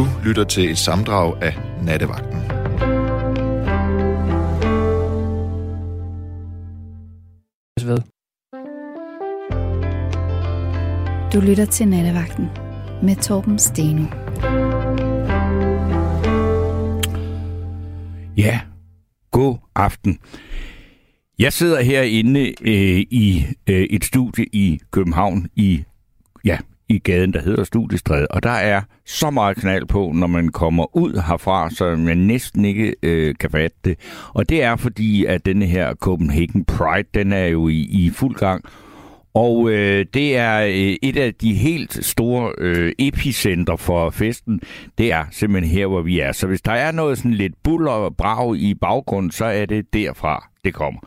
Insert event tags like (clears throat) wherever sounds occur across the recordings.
Du lytter til et samdrag af Nattevagten. Ved. Du lytter til Nattevagten med Torben Steno. Ja, god aften. Jeg sidder herinde øh, i øh, et studie i København i ja, i gaden, der hedder Studiestræde, og der er så meget knald på, når man kommer ud herfra, så man næsten ikke øh, kan fatte det. Og det er fordi, at denne her Copenhagen Pride, den er jo i, i fuld gang, og øh, det er øh, et af de helt store øh, epicenter for festen. Det er simpelthen her, hvor vi er. Så hvis der er noget sådan lidt buller og brag i baggrunden, så er det derfra, det kommer.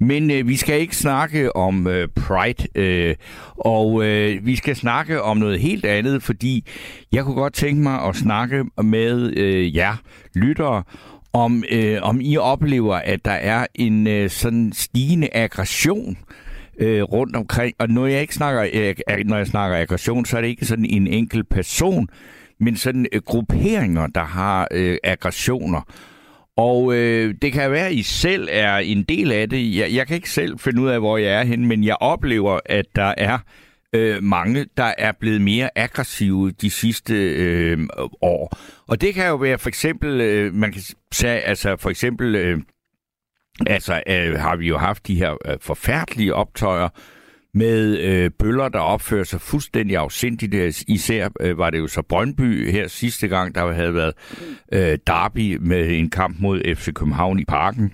Men øh, vi skal ikke snakke om øh, Pride, øh, og øh, vi skal snakke om noget helt andet, fordi jeg kunne godt tænke mig at snakke med øh, jer lyttere, om, øh, om I oplever, at der er en øh, sådan stigende aggression øh, rundt omkring. Og når jeg ikke snakker, øh, øh når jeg snakker aggression, så er det ikke sådan en enkelt person, men sådan øh, grupperinger, der har øh, aggressioner. Og øh, det kan være, at I selv er en del af det. Jeg, jeg kan ikke selv finde ud af, hvor jeg er henne, men jeg oplever, at der er øh, mange, der er blevet mere aggressive de sidste øh, år. Og det kan jo være for eksempel, øh, man kan sige, altså for eksempel, øh, altså øh, har vi jo haft de her øh, forfærdelige optøjer, med øh, bøller, der opfører sig fuldstændig afsindigt. Øh, især øh, var det jo så Brøndby her sidste gang, der havde været øh, derby med en kamp mod FC København i parken.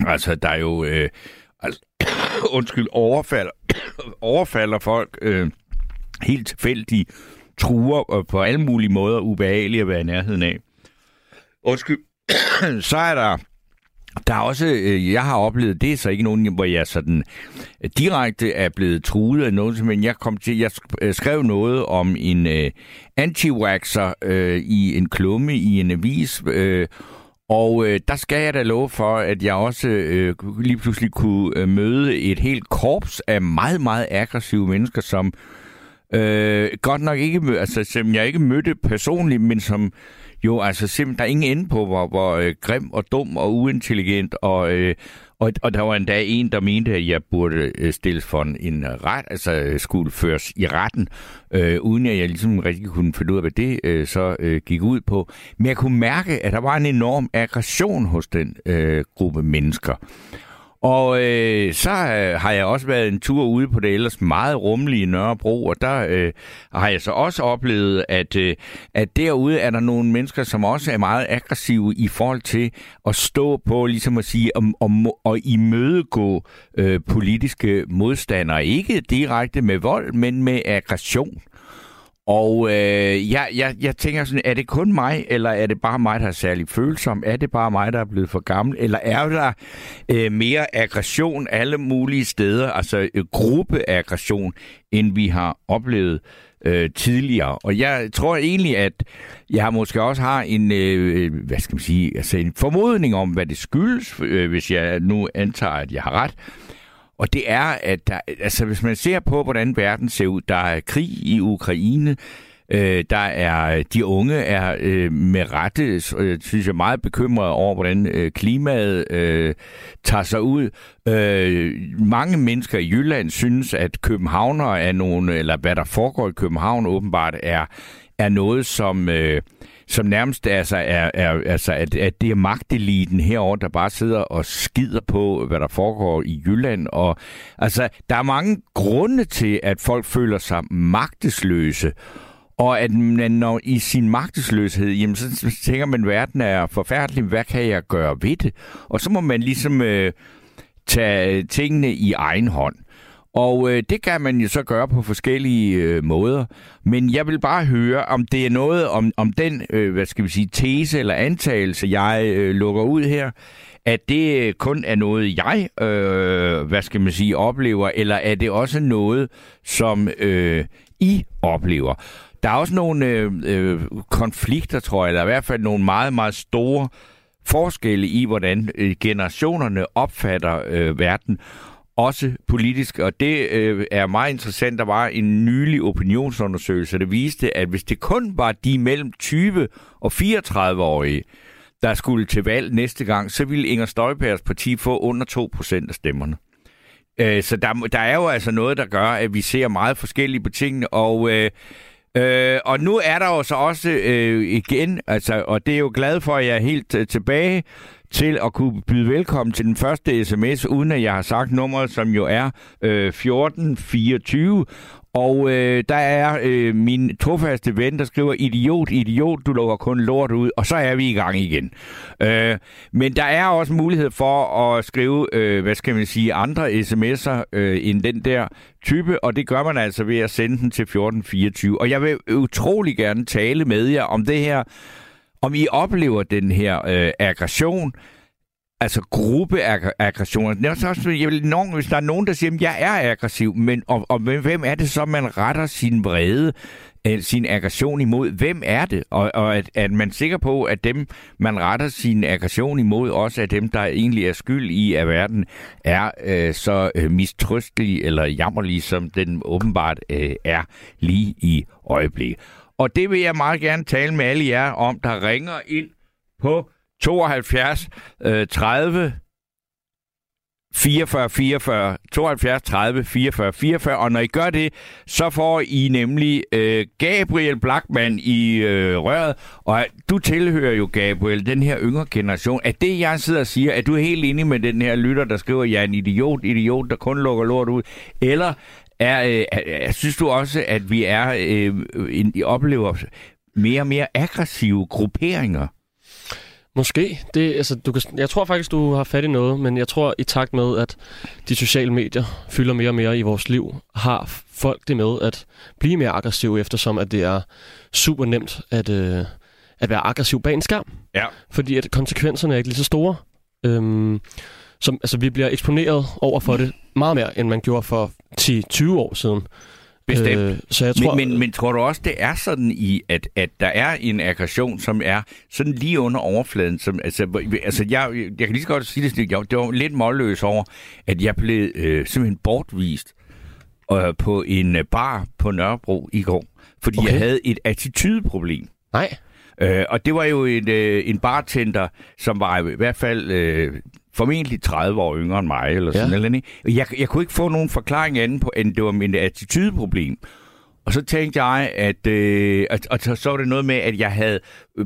Altså, der er jo... Øh, altså, (coughs) undskyld, overfalder, (coughs) overfalder folk øh, helt tilfældigt, truer og på alle mulige måder ubehagelige at være i nærheden af. Undskyld. (coughs) så er der der er også, øh, jeg har oplevet, det er så ikke nogen, hvor jeg sådan øh, direkte er blevet truet af noget, men jeg kom til, jeg øh, skrev noget om en øh, anti-waxer øh, i en klumme i en avis, øh, og øh, der skal jeg da love for, at jeg også øh, lige pludselig kunne øh, møde et helt korps af meget, meget aggressive mennesker, som øh, godt nok ikke, altså som jeg ikke mødte personligt, men som jo, altså simpelthen, der er ingen ende på, hvor, hvor øh, grim og dum og uintelligent, og, øh, og, og der var endda en, der mente, at jeg burde øh, stilles for en, en ret, altså øh, skulle føres i retten, øh, uden at jeg ligesom rigtig kunne finde ud af, hvad det øh, så øh, gik ud på. Men jeg kunne mærke, at der var en enorm aggression hos den øh, gruppe mennesker. Og øh, så øh, har jeg også været en tur ude på det ellers meget rummelige Nørrebro, og der øh, har jeg så også oplevet, at, øh, at derude er der nogle mennesker, som også er meget aggressive i forhold til at stå på, ligesom at sige, om, om, og imødegå øh, politiske modstandere. Ikke direkte med vold, men med aggression. Og øh, jeg, jeg, jeg tænker sådan, er det kun mig, eller er det bare mig, der er særlig følsom? Er det bare mig, der er blevet for gammel? Eller er der øh, mere aggression alle mulige steder, altså øh, gruppeaggression, end vi har oplevet øh, tidligere? Og jeg tror egentlig, at jeg måske også har en, øh, øh hvad skal man sige, altså en formodning om, hvad det skyldes, øh, hvis jeg nu antager, at jeg har ret. Og det er, at der, altså, hvis man ser på, hvordan verden ser ud, der er krig i Ukraine, Øh, der er de unge er øh, med rette, øh, synes jeg, meget bekymrede over, hvordan øh, klimaet øh, tager sig ud. Øh, mange mennesker i Jylland synes, at københavner er nogle, eller hvad der foregår i København åbenbart, er, er noget, som... Øh, som nærmest altså er, er altså, at, at det er magteliten herover der bare sidder og skider på, hvad der foregår i Jylland. Og altså, der er mange grunde til, at folk føler sig magtesløse. Og at man når i sin magtesløshed, jamen så tænker man, at verden er forfærdelig, hvad kan jeg gøre ved det? Og så må man ligesom øh, tage tingene i egen hånd. Og øh, det kan man jo så gøre på forskellige øh, måder. Men jeg vil bare høre, om det er noget om, om den, øh, hvad skal vi sige, tese eller antagelse, jeg øh, lukker ud her, at det øh, kun er noget, jeg, øh, hvad skal man sige, oplever, eller er det også noget, som øh, I oplever? Der er også nogle øh, øh, konflikter, tror jeg, eller i hvert fald nogle meget, meget store forskelle i, hvordan øh, generationerne opfatter øh, verden også politisk, og det øh, er meget interessant. Der var en nylig opinionsundersøgelse, der viste, at hvis det kun var de mellem 20 og 34-årige, der skulle til valg næste gang, så ville Inger Støjbergs parti få under 2% af stemmerne. Øh, så der, der er jo altså noget, der gør, at vi ser meget forskellige på tingene, og... Øh, Øh, og nu er der jo så også øh, igen, altså, og det er jo glad for, at jeg er helt øh, tilbage til at kunne byde velkommen til den første sms, uden at jeg har sagt nummeret, som jo er øh, 1424. Og øh, der er øh, min trofaste ven, der skriver, idiot, idiot, du lukker kun lort ud, og så er vi i gang igen. Øh, men der er også mulighed for at skrive, øh, hvad skal man sige, andre sms'er øh, end den der type, og det gør man altså ved at sende den til 1424. Og jeg vil utrolig gerne tale med jer om det her, om I oplever den her øh, aggression, altså gruppeaggression. Det er også, jeg vil nogen, hvis der er nogen, der siger, at jeg er aggressiv, men og, og hvem er det så, man retter sin vrede, øh, sin aggression imod? Hvem er det? Og, og at, at man er sikker på, at dem, man retter sin aggression imod, også er dem, der egentlig er skyld i, at verden er øh, så øh, mistrøstelig eller jammerlig, som den åbenbart øh, er lige i øjeblikket. Og det vil jeg meget gerne tale med alle jer om, der ringer ind på 72 øh, 30 44 44, 72 30 44 44, og når I gør det, så får I nemlig øh, Gabriel Blackman i øh, røret, og du tilhører jo, Gabriel, den her yngre generation. Er det, jeg sidder og siger, at du er helt enig med den her lytter, der skriver, at jeg er en idiot, idiot, der kun lukker lort ud, eller er, øh, er, synes du også, at vi er øh, en, oplever mere og mere aggressive grupperinger? Måske. Det, altså, du kan, jeg tror faktisk, du har fat i noget, men jeg tror i takt med, at de sociale medier fylder mere og mere i vores liv, har folk det med at blive mere aggressive, eftersom at det er super nemt at, øh, at være aggressiv bag en skærm. Ja. Fordi at konsekvenserne er ikke lige så store. Øhm, som, altså, vi bliver eksponeret over for det meget mere, end man gjorde for 10-20 år siden. Bestemt. Øh, så jeg tror, men, men, men tror du også, det er sådan i, at, at der er en aggression, som er sådan lige under overfladen? Som, altså, altså jeg, jeg kan lige så godt sige det, jeg, det var lidt målløs over, at jeg blev øh, simpelthen bortvist øh, på en øh, bar på Nørrebro i går, fordi okay. jeg havde et attitydeproblem. Nej. Øh, og det var jo en, øh, en bartender, som var i hvert fald øh, formentlig 30 år yngre end mig, eller sådan ja. eller andet. Jeg, jeg kunne ikke få nogen forklaring anden på, end det var min attitydeproblem. Og så tænkte jeg, at, øh, at så, så var det noget med, at jeg havde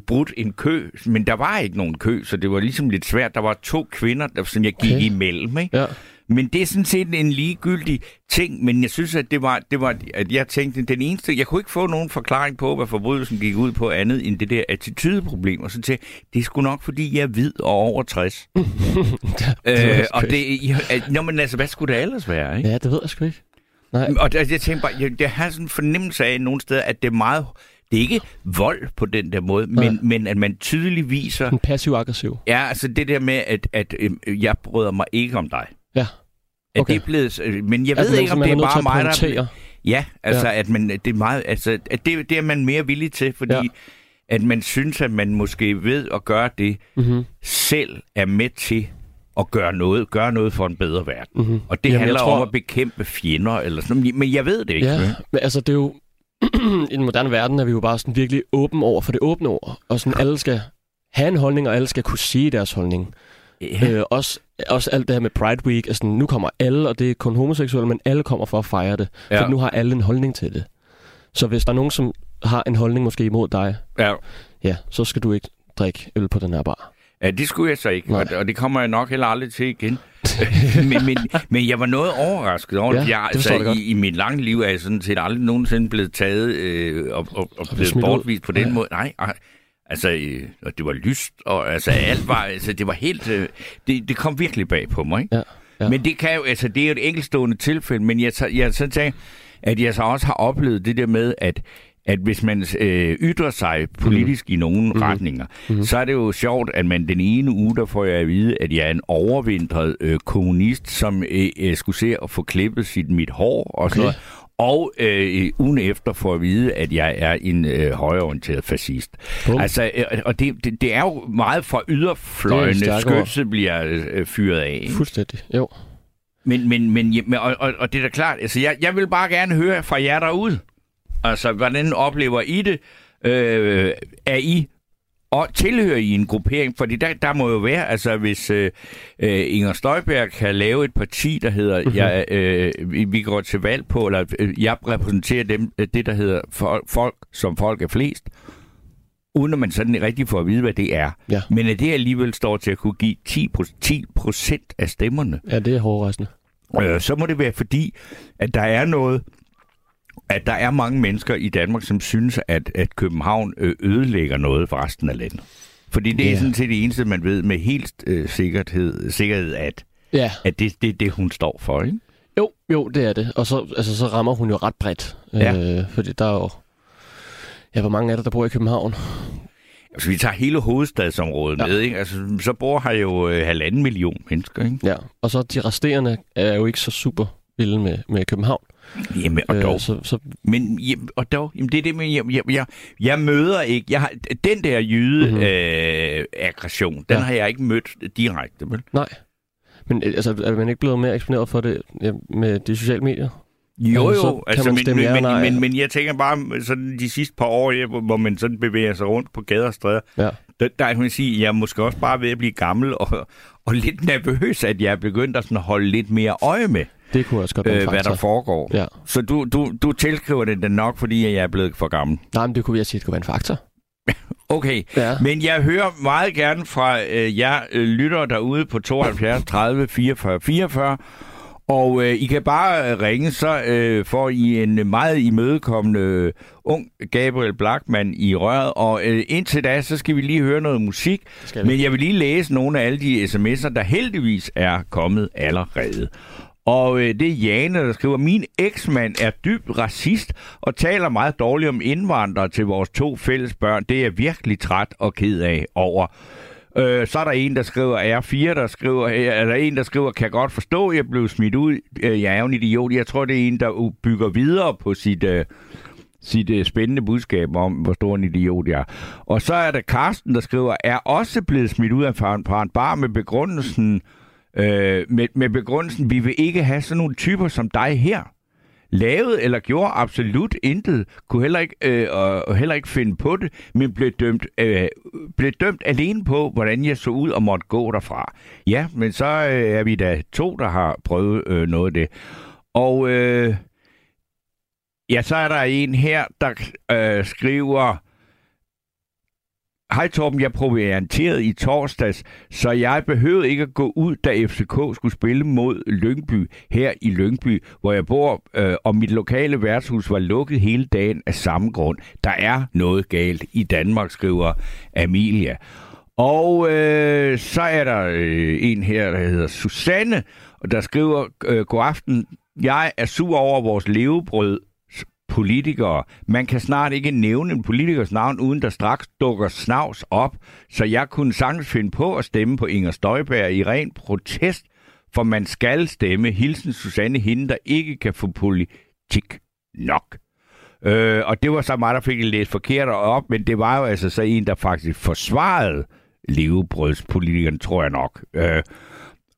brudt en kø, men der var ikke nogen kø, så det var ligesom lidt svært. Der var to kvinder, der, som jeg gik okay. imellem. Ikke? Ja. Men det er sådan set en ligegyldig ting, men jeg synes, at det var, det var, at jeg tænkte, den eneste, jeg kunne ikke få nogen forklaring på, hvad forbrydelsen gik ud på andet end det der attitydeproblem. Og så jeg, det er sgu nok, fordi jeg er hvid og over 60. (laughs) det, øh, og det, jeg, nå, men altså, hvad skulle det ellers være? Ikke? Ja, det ved jeg sgu ikke. Nej. Og jeg, jeg tænkte bare, jeg, jeg har sådan en fornemmelse af nogle steder, at det er meget det er ikke vold på den der måde, men, men at man tydeligt viser... En passiv-aggressiv. Ja, altså det der med, at, at øh, jeg bryder mig ikke om dig. Ja. Okay. At det er blevet, øh, men jeg ved ikke, om det er bare mig, der... Ja, altså, ja. at man, det er meget, altså, at det, det er man mere villig til, fordi ja. at man synes, at man måske ved at gøre det, mm-hmm. selv er med til at gøre noget, gøre noget for en bedre verden. Mm-hmm. Og det Jamen, handler tror... om at bekæmpe fjender, eller sådan men jeg ved det ikke. Ja, men altså, det er jo... (clears throat) I den moderne verden er vi jo bare sådan virkelig åben over for det åbne ord, og sådan alle skal have en holdning, og alle skal kunne sige deres holdning. Ja. Øh, også, også alt det her med Pride Week. Altså, nu kommer alle, og det er kun homoseksuelle, men alle kommer for at fejre det. Ja. For nu har alle en holdning til det. Så hvis der er nogen, som har en holdning måske imod dig, ja, ja så skal du ikke drikke øl på den her bar. Ja, det skulle jeg så ikke, og, og det kommer jeg nok heller aldrig til igen. (laughs) men, men, men jeg var noget overrasket over, ja, jeg, altså, i, i mit lange liv er jeg sådan set aldrig nogensinde blevet taget øh, og, og, og blevet bortvist på den ja. måde. Nej, Altså, øh, og det var lyst, og altså, alt var, altså, det var helt, øh, det, det kom virkelig bag på mig, ikke? Ja, ja. Men det kan jo, altså, det er jo et enkeltstående tilfælde, men jeg, jeg så tænker, at jeg så også har oplevet det der med, at at hvis man øh, ytrer sig politisk mm. i nogle mm. retninger, mm. så er det jo sjovt, at man den ene uge, der får jeg at vide, at jeg er en overvintret øh, kommunist, som øh, øh, skulle se at få klippet sit mit hår og sådan noget. Og øh, ugen efter får at vide, at jeg er en øh, højreorienteret fascist. Oh. Altså, øh, og det, det, det er jo meget fra yderfløjene, skytset bliver øh, fyret af. Fuldstændig, jo. Men, men, men, ja, men og, og, og det er da klart, altså jeg, jeg vil bare gerne høre fra jer derude. Altså, hvordan oplever I det? Øh, er I og tilhører I en gruppering? Fordi der, der må jo være, altså hvis øh, øh, Inger Støjberg kan lave et parti, der hedder, mm-hmm. jeg, øh, vi, går til valg på, eller øh, jeg repræsenterer dem, øh, det, der hedder for, folk, som folk er flest, uden at man sådan rigtig får at vide, hvad det er. Ja. Men at det alligevel står til at kunne give 10, 10 procent af stemmerne, Ja, det er hårdrejsende. øh, så må det være fordi, at der er noget, at der er mange mennesker i Danmark, som synes, at, at København øh, ødelægger noget for resten af landet. Fordi det er Ja. sådan set det eneste, man ved med helt øh, sikkerhed, sikkerhed, at, Ja, at det, det er det, hun står for. Ikke? jo, jo, det er det. Og så, altså, så rammer hun jo ret bredt. Ja. Øh, fordi der er jo... Ja, hvor mange er der, der bor i København? Altså, vi tager hele hovedstadsområdet Ja. med, ikke? Altså, så bor her jo øh, halvanden million mennesker. Ikke? Ja, og så de resterende er jo ikke så super vilde med, med København. Jamen, og dog. Øh, så, så, Men jamen, og dog, jamen, det er det med, jeg, jeg, jeg, jeg møder ikke, jeg har, den der jyde Mhm. øh, aggression, den Ja. har jeg ikke mødt direkte. Vel? nej. Men øh, altså, er man ikke blevet mere eksponeret for det ja, med de sociale medier? Jo, Altså, så jo, altså, men, men, men, men, men jeg tænker bare sådan de sidste par år, ja, hvor, hvor man sådan bevæger sig rundt på gader og stræder, Ja. Der, der kan man sige, jeg er måske også bare ved at blive gammel og, og lidt nervøs, at jeg er begyndt at sådan holde lidt mere øje med, Det kunne også godt være øh, hvad der foregår. Ja. Så du, du, du tilskriver det den nok, fordi jeg er blevet for gammel. Nej, men det kunne jeg sige, det kunne være en faktor. (laughs) Okay, Ja. men jeg hører meget gerne fra øh, jer øh, lyttere derude på 72 30 44 44, og øh, I kan bare øh, ringe, så øh, får I en meget imødekommende øh, ung Gabriel Blackman i røret, og øh, indtil da, så skal vi lige høre noget musik, men jeg vil lige læse nogle af alle de sms'er, der heldigvis er kommet allerede. Og øh, det er Jane, der skriver, min eksmand er dybt racist og taler meget dårligt om indvandrere til vores to fælles børn. Det er jeg virkelig træt og ked af over. Øh, så er der en, der skriver, R4, der skriver, eller en, der skriver, kan godt forstå, jeg blev smidt ud. Øh, jeg er jo en idiot. Jeg tror, det er en, der bygger videre på sit, øh, sit øh, spændende budskab om, hvor stor en idiot jeg er. Og så er der Karsten, der skriver, er også blevet smidt ud af en par en bar med begrundelsen, øh, med, med begrundelsen, vi vil ikke have sådan nogle typer som dig her. Lavede eller gjorde absolut intet, kunne heller ikke, øh, og heller ikke finde på det, men blev dømt, øh, blev dømt alene på, hvordan jeg så ud og måtte gå derfra. Ja, men så øh, er vi da to, der har prøvet øh, noget af det. Og øh, ja, så er der en her, der øh, skriver, Hej Torben, jeg provianterede i torsdags, så jeg behøvede ikke at gå ud, da FCK skulle spille mod Lyngby her i Lyngby, hvor jeg bor, øh, og mit lokale værtshus var lukket hele dagen af samme grund. Der er noget galt i Danmark, skriver Amelia. Og øh, så er der øh, en her, der hedder Susanne, og der skriver, øh, god aften, jeg er sur over vores levebrød politikere. Man kan snart ikke nævne en politikers navn, uden der straks dukker snavs op, så jeg kunne sagtens finde på at stemme på Inger Støjberg i ren protest, for man skal stemme. Hilsen Susanne Hinde, der ikke kan få politik nok. Øh, og det var så mig, der fik læst forkert op, men det var jo altså så en, der faktisk forsvarede levebrødspolitikeren, tror jeg nok. Øh,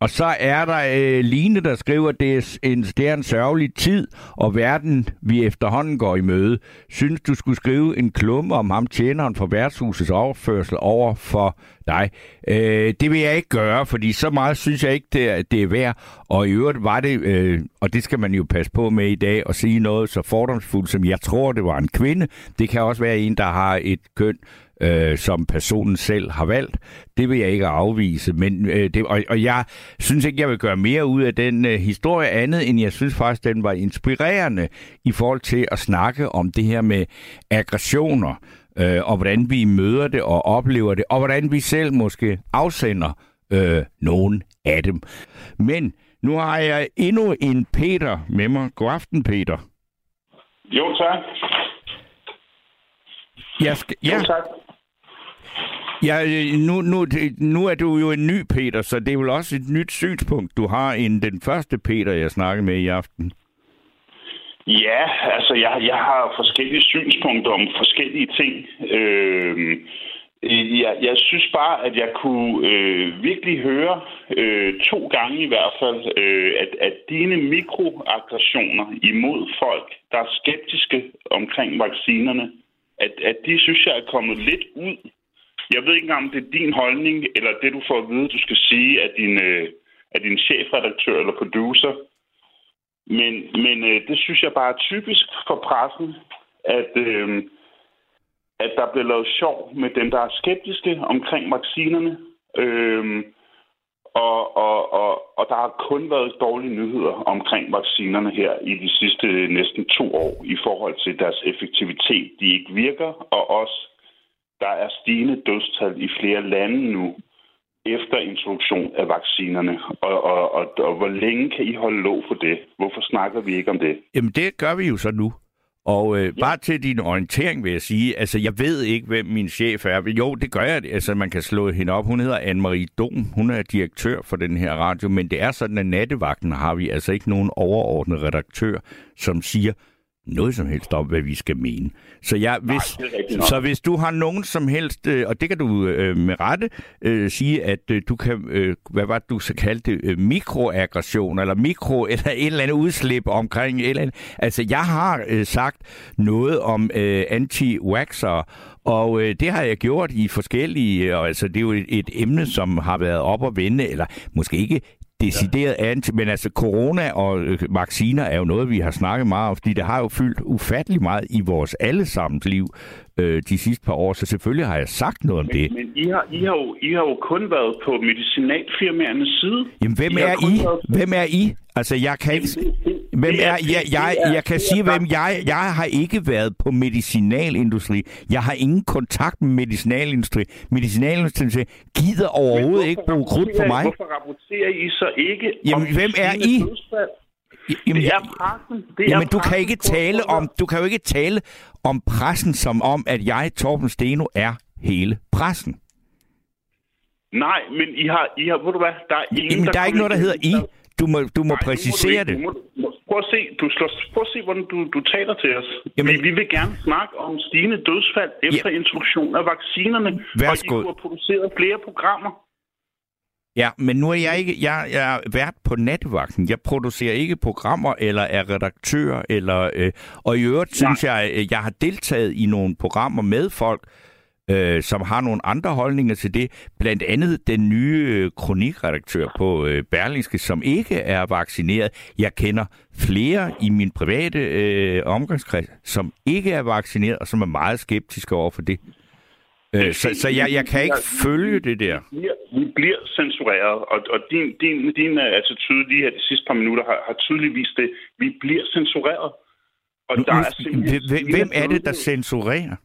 og så er der øh, Line, der skriver, at det er, en, det er en sørgelig tid, og verden, vi efterhånden går i møde. Synes, du skulle skrive en klumme om ham, tjeneren for værtshusets overførsel over for dig. Øh, det vil jeg ikke gøre, fordi så meget synes jeg ikke, det er, det er værd. Og i øvrigt var det, øh, og det skal man jo passe på med i dag, at sige noget så fordomsfuldt, som jeg tror, det var en kvinde. Det kan også være en, der har et køn, øh, som personen selv har valgt. Det vil jeg ikke afvise, men øh, det, og, og jeg synes ikke, jeg vil gøre mere ud af den øh, historie andet, end jeg synes faktisk, den var inspirerende i forhold til at snakke om det her med aggressioner, øh, og hvordan vi møder det og oplever det, og hvordan vi selv måske afsender øh, nogen af dem. Men nu har jeg endnu en Peter med mig. God aften, Peter. Jo, tak. Jeg skal, Jo, ja, tak ja, øh, nu, nu, nu er du jo en ny Peter, så det er vel også et nyt synspunkt, du har, end den første Peter, jeg snakkede med i aften. Ja, altså jeg, jeg har forskellige synspunkter om forskellige ting. Øhm, øh, jeg, jeg synes bare, at jeg kunne øh, virkelig høre øh, to gange i hvert fald, øh, at, at dine mikroaggressioner imod folk, der er skeptiske omkring vaccinerne, at, at de synes jeg er kommet lidt ud. Jeg ved ikke engang, om det er din holdning, eller det du får at vide, du skal sige af din, øh, af din chefredaktør eller producer. Men, men øh, det synes jeg bare er typisk for pressen, at... Øh, at der bliver lavet sjov med dem, der er skeptiske omkring vaccinerne. Øh, og, og, og, og der har kun været dårlige nyheder omkring vaccinerne her i de sidste næsten to år i forhold til deres effektivitet. De ikke virker, og også der er stigende dødstal i flere lande nu efter introduktion af vaccinerne. Og, og, og, og hvor længe kan I holde lov for det? Hvorfor snakker vi ikke om det? Jamen det gør vi jo så nu. Og øh, ja. bare til din orientering vil jeg sige, altså jeg ved ikke, hvem min chef er. Jo, det gør jeg. Altså man kan slå hende op. Hun hedder Anne-Marie Dom. Hun er direktør for den her radio. Men det er sådan, at nattevagten har vi altså ikke nogen overordnet redaktør, som siger, noget som helst om, hvad vi skal mene. Så, jeg, hvis, Nej, så hvis du har nogen som helst, øh, og det kan du øh, med rette øh, sige, at øh, du kan, øh, hvad var det, du så kaldte det, øh, mikroaggression, eller mikro, (laughs) eller et eller andet udslip omkring et eller andet. Altså, jeg har øh, sagt noget om øh, anti-waxer, og øh, det har jeg gjort i forskellige, og altså det er jo et, et emne, som har været op og vende, eller måske ikke decideret ja. anti, men altså corona og øh, vacciner er jo noget, vi har snakket meget om, fordi det har jo fyldt ufattelig meget i vores allesammens liv øh, de sidste par år, så selvfølgelig har jeg sagt noget om men, det. Men I har, I, har jo, I har jo kun været på medicinalfirmaernes side. Jamen, hvem I er I? Været... Hvem er I? Altså, jeg kan ikke... Hvem er, jeg, jeg, jeg kan sige, hvem jeg... Jeg har ikke været på medicinalindustri. Jeg har ingen kontakt med medicinalindustri. Medicinalindustri gider overhovedet ikke bruge krudt på mig. Hvorfor rapporterer I så ikke Jamen, hvem er I? Jamen, det er pressen. Det jamen, er du kan ikke tale om, du kan jo ikke tale om pressen som om, at jeg, Torben Steno, er hele pressen. Nej, men I har, I har, ved du hvad, der er ingen, Jamen, der, der er ikke noget, der hedder I. Du må, du må Nej, præcisere du må, det. Du må, prøv at se, du slår, prøv at se hvordan du, du taler til os. Jamen, vi, vi vil gerne snakke om stigende dødsfald efter ja. introduktion af vaccinerne, Værsgo. og I have produceret flere programmer. Ja, men nu er jeg ikke, jeg, jeg er vært på nattevagten. Jeg producerer ikke programmer eller er redaktør. Eller, øh, og i øvrigt Nej. synes jeg, øh, jeg har deltaget i nogle programmer med folk, øh, som har nogle andre holdninger til det. Blandt andet den nye øh, kronikredaktør på øh, Berlingske, som ikke er vaccineret. Jeg kender flere i min private øh, omgangskreds, som ikke er vaccineret, og som er meget skeptiske over for det. Øh, så så jeg, jeg kan ikke følge det der. Vi bliver, vi bliver censureret, og, og din, din, din øh, attitude lige her de sidste par minutter har, har tydeligt vist det. Vi bliver censureret. Og nu, der er hvem er det, der censurerer?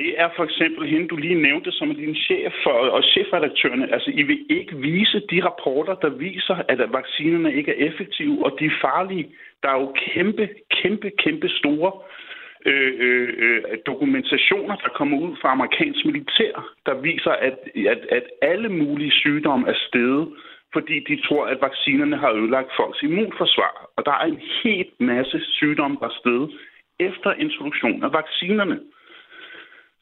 Det er for eksempel hende, du lige nævnte, som er din chef og, og chefredaktørerne. Altså, I vil ikke vise de rapporter, der viser, at vaccinerne ikke er effektive, og de er farlige. Der er jo kæmpe, kæmpe, kæmpe store Øh, øh, øh, dokumentationer, der kommer ud fra amerikansk militær, der viser, at, at, at alle mulige sygdomme er steget, fordi de tror, at vaccinerne har ødelagt folks immunforsvar. Og der er en helt masse sygdomme, der er steget efter introduktion af vaccinerne.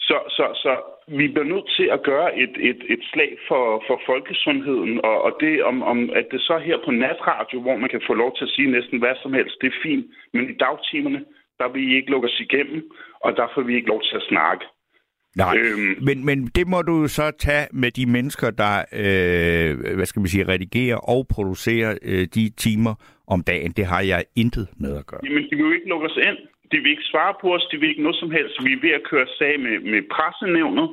Så, så, så vi bliver nødt til at gøre et, et, et slag for, for folkesundheden, og, og det om, om, at det så her på natradio, hvor man kan få lov til at sige næsten hvad som helst, det er fint, men i dagtimerne, der vil I ikke lukke os igennem, og der får vi ikke lov til at snakke. Nej, øhm, men, men det må du så tage med de mennesker, der øh, hvad skal man sige, redigerer og producerer øh, de timer om dagen. Det har jeg intet med at gøre. Jamen, de vil jo ikke lukke os ind. De vil ikke svare på os. De vil ikke noget som helst. Vi er ved at køre sag med, med pressenævnet,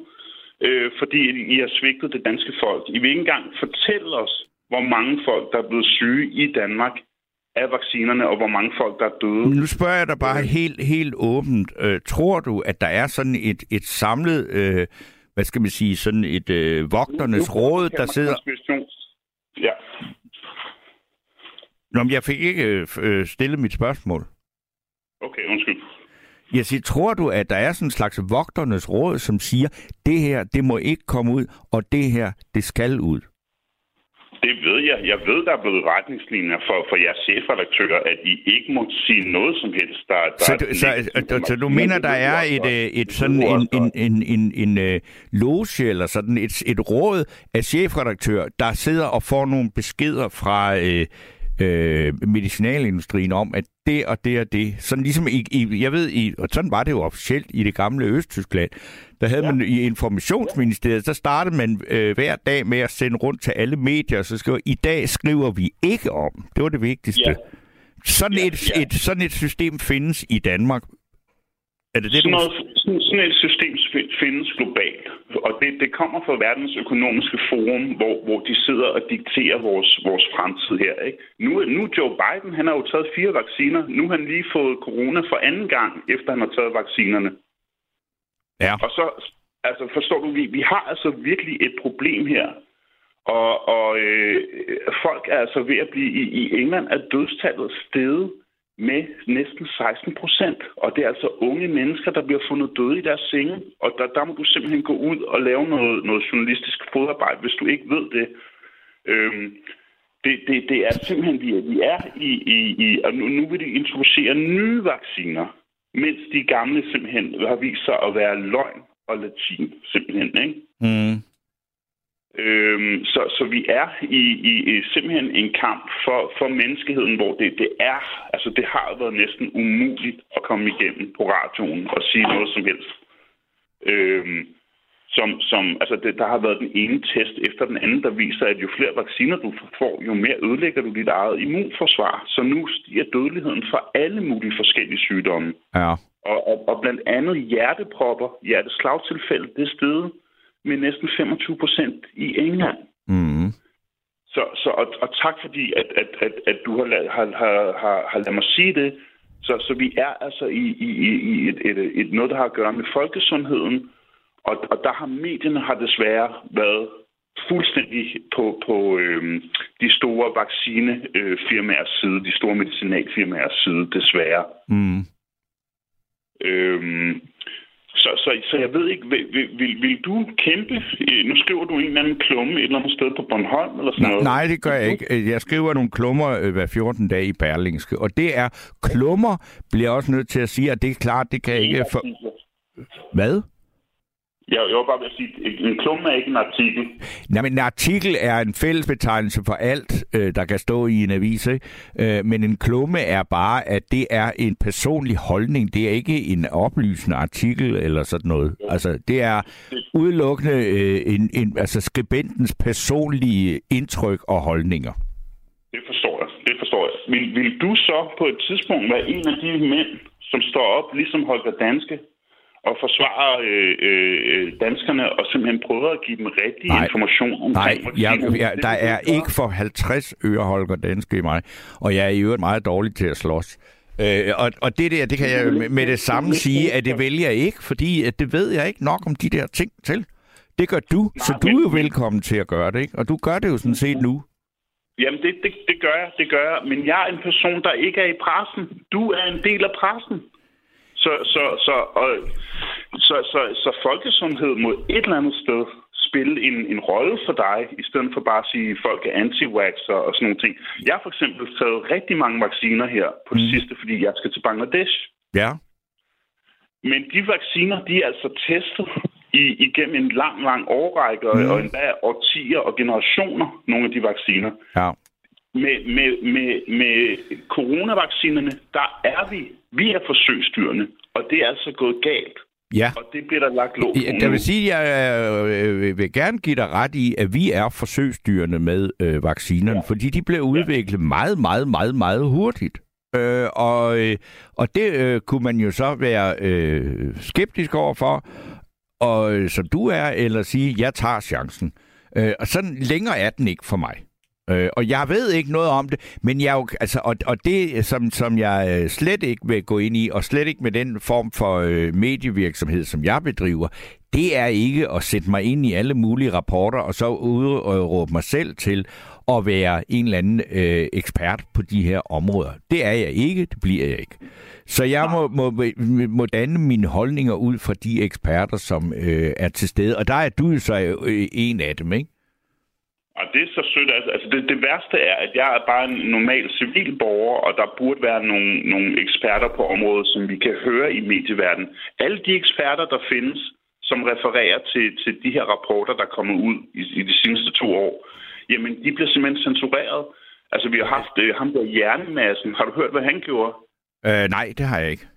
øh, fordi I har svigtet det danske folk. I vil ikke engang fortælle os, hvor mange folk, der er blevet syge i Danmark af vaccinerne, og hvor mange folk, der er døde. Nu spørger jeg dig bare helt, helt åbent. Øh, tror du, at der er sådan et, et samlet, øh, hvad skal man sige, sådan et øh, vogternes nu, nu råd, der sidder... Ja. Nå, men jeg fik ikke øh, stillet mit spørgsmål. Okay, undskyld. Jeg siger, tror du, at der er sådan en slags vogternes råd, som siger, det her, det må ikke komme ud, og det her, det skal ud? Det ved jeg. Jeg ved, der er blevet retningslinjer for, for jeres chefredaktører, at I ikke må sige noget som helst. Der, der så, du, så, så, så du mener, der er et, øh, et, et sådan en, en, en, en, en, en loge eller sådan et, et råd af chefredaktører, der sidder og får nogle beskeder fra øh, øh, medicinalindustrien om, at det og det og det, sådan ligesom i, i jeg ved, i, og sådan var det jo officielt i det gamle Østtyskland, der havde ja. man i informationsministeriet, så startede man øh, hver dag med at sende rundt til alle medier, så skriver, i dag skriver vi ikke om. Det var det vigtigste. Ja. Sådan, ja, et, ja. Et, sådan et system findes i Danmark. Er det det, sådan, noget, sådan, sådan et system findes globalt, og det, det kommer fra verdens økonomiske forum, hvor, hvor de sidder og dikterer vores, vores fremtid her. Ikke? Nu, nu Joe Biden, han har jo taget fire vacciner. Nu har han lige fået corona for anden gang, efter han har taget vaccinerne. Ja. Og så, altså forstår du, vi, vi har altså virkelig et problem her. Og, og øh, folk er altså ved at blive i, i England er dødstallet steget med næsten 16 procent. Og det er altså unge mennesker, der bliver fundet døde i deres senge. Og der, der må du simpelthen gå ud og lave noget, noget journalistisk fodarbejde, hvis du ikke ved det. Øhm, det, det, det er simpelthen, vi er, vi er i, i, i og nu, nu vil de introducere nye vacciner, mens de gamle simpelthen har vist sig at være løgn og latin, simpelthen, ikke? Mm. Øhm, så, så vi er i, i, i simpelthen en kamp for, for menneskeheden, hvor det, det er, altså det har været næsten umuligt at komme igennem på radioen og sige noget som helst. Øhm, som, som, altså det, der har været den ene test efter den anden, der viser, at jo flere vacciner du får, jo mere ødelægger du dit eget immunforsvar. Så nu stiger dødeligheden for alle mulige forskellige sygdomme. Ja. Og, og, og blandt andet hjertepropper, hjerteslagtilfælde, det er stedet med næsten 25 procent i England. Mm. Så, så og, og tak fordi, at, at, at, at du har, har, har, har, har ladet mig sige det. Så, så vi er altså i, i, i et, et, et, noget, der har at gøre med folkesundheden, og, og der har medierne har desværre været fuldstændig på, på øh, de store vaccinefirmaers side, de store medicinalfirmaers side, desværre. Mm. Øhm, så, så, så jeg ved ikke, vil, vil, vil, du kæmpe? Nu skriver du en eller anden klumme et eller andet sted på Bornholm eller sådan noget. Nej, det gør jeg ikke. Jeg skriver nogle klummer øh, hver 14 dage i Berlingske, og det er klummer, bliver jeg også nødt til at sige, at det er klart, det kan jeg ikke... For... Hvad? Jeg, jeg var bare ved at sige, en klumme er ikke en artikel. Nej, men en artikel er en fællesbetegnelse for alt, øh, der kan stå i en avis. Øh, men en klumme er bare, at det er en personlig holdning. Det er ikke en oplysende artikel eller sådan noget. Altså, det er udelukkende øh, en, en, altså skribentens personlige indtryk og holdninger. Det forstår jeg. Det forstår jeg. Vil, vil du så på et tidspunkt være en af de mænd, som står op, ligesom Holger Danske, og forsvare øh, øh, danskerne og simpelthen prøve at give dem rigtig nej, information omkring Nej, jeg, jeg, der er ikke for 50 øre Holger Danske i mig, og jeg er i øvrigt meget dårlig til at slås. Øh, og, og det der, det kan jeg med det samme sige, at det vælger jeg ikke, fordi at det ved jeg ikke nok om de der ting til. Det gør du, så du er jo velkommen til at gøre det, ikke? Og du gør det jo sådan set nu. Jamen, det, det, det gør jeg, det gør jeg. Men jeg er en person, der ikke er i pressen. Du er en del af pressen. Så, så, så, og, så, så, så folkesundhed må et eller andet sted spille en, en rolle for dig, i stedet for bare at sige, at folk er anti og, og sådan nogle ting. Jeg har for eksempel taget rigtig mange vacciner her på det mm. sidste, fordi jeg skal til Bangladesh. Ja. Men de vacciner, de er altså testet i, igennem en lang, lang årrække, mm. og endda årtier og generationer, nogle af de vacciner. Ja. Med, med, med, med coronavaccinerne, der er vi vi er forsøgsdyrene, og det er altså gået galt. Ja. Og det bliver der lagt lov på Jeg vil sige, at jeg vil gerne give dig ret i, at vi er forsøgsdyrene med øh, vaccinerne, ja. fordi de blev udviklet ja. meget, meget, meget, meget hurtigt. Øh, og, øh, og det øh, kunne man jo så være øh, skeptisk overfor, og øh, som du er, eller sige, jeg tager chancen. Øh, og sådan længere er den ikke for mig. Øh, og jeg ved ikke noget om det, men jeg jo, altså, og, og det, som, som jeg øh, slet ikke vil gå ind i, og slet ikke med den form for øh, medievirksomhed, som jeg bedriver, det er ikke at sætte mig ind i alle mulige rapporter, og så udråbe øh, mig selv til at være en eller anden øh, ekspert på de her områder. Det er jeg ikke, det bliver jeg ikke. Så jeg må, må, må danne mine holdninger ud fra de eksperter, som øh, er til stede. Og der er du jo så øh, en af dem, ikke? Og det er så sødt. Altså, altså, det, det værste er, at jeg er bare en normal civil borger, og der burde være nogle, nogle eksperter på området, som vi kan høre i medieverdenen. Alle de eksperter, der findes, som refererer til, til de her rapporter, der er kommet ud i, i de seneste to år, jamen, de bliver simpelthen censureret. Altså, vi har haft øh, ham der hjernemassen. Har du hørt, hvad han gjorde? Øh, nej, det har jeg ikke.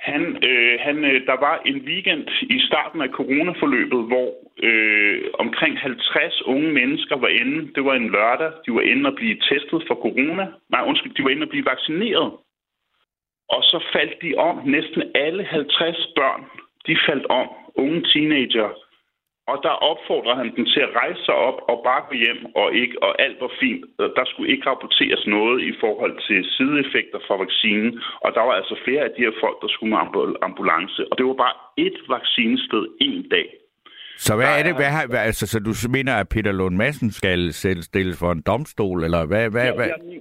Han, øh, han, øh, der var en weekend i starten af coronaforløbet, hvor øh, omkring 50 unge mennesker var inde. Det var en lørdag. De var inde at blive testet for corona. Nej, undskyld, de var inde at blive vaccineret. Og så faldt de om. Næsten alle 50 børn, de faldt om. Unge teenager og der opfordrer han dem til at rejse sig op og bare gå hjem, og, ikke, og alt var fint. Der skulle ikke rapporteres noget i forhold til sideeffekter fra vaccinen. Og der var altså flere af de her folk, der skulle med ambulance. Og det var bare et vaccinested en dag. Så hvad er det? Hvad har, hvad, altså, så du mener, at Peter Lund Madsen skal stilles for en domstol, eller hvad? hvad, ja, hvad? Jeg,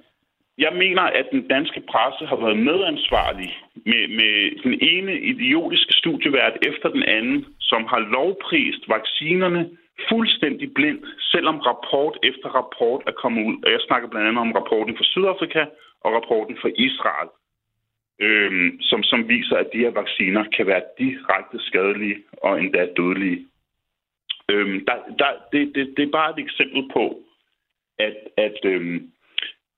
jeg mener, at den danske presse har været medansvarlig med, med den ene idiotiske studievært efter den anden, som har lovprist vaccinerne fuldstændig blind, selvom rapport efter rapport er kommet ud. Og jeg snakker blandt andet om rapporten fra Sydafrika og rapporten fra Israel, øhm, som, som viser, at de her vacciner kan være direkte skadelige og endda dødelige. Øhm, der, der, det, det, det er bare et eksempel på, at, at øhm,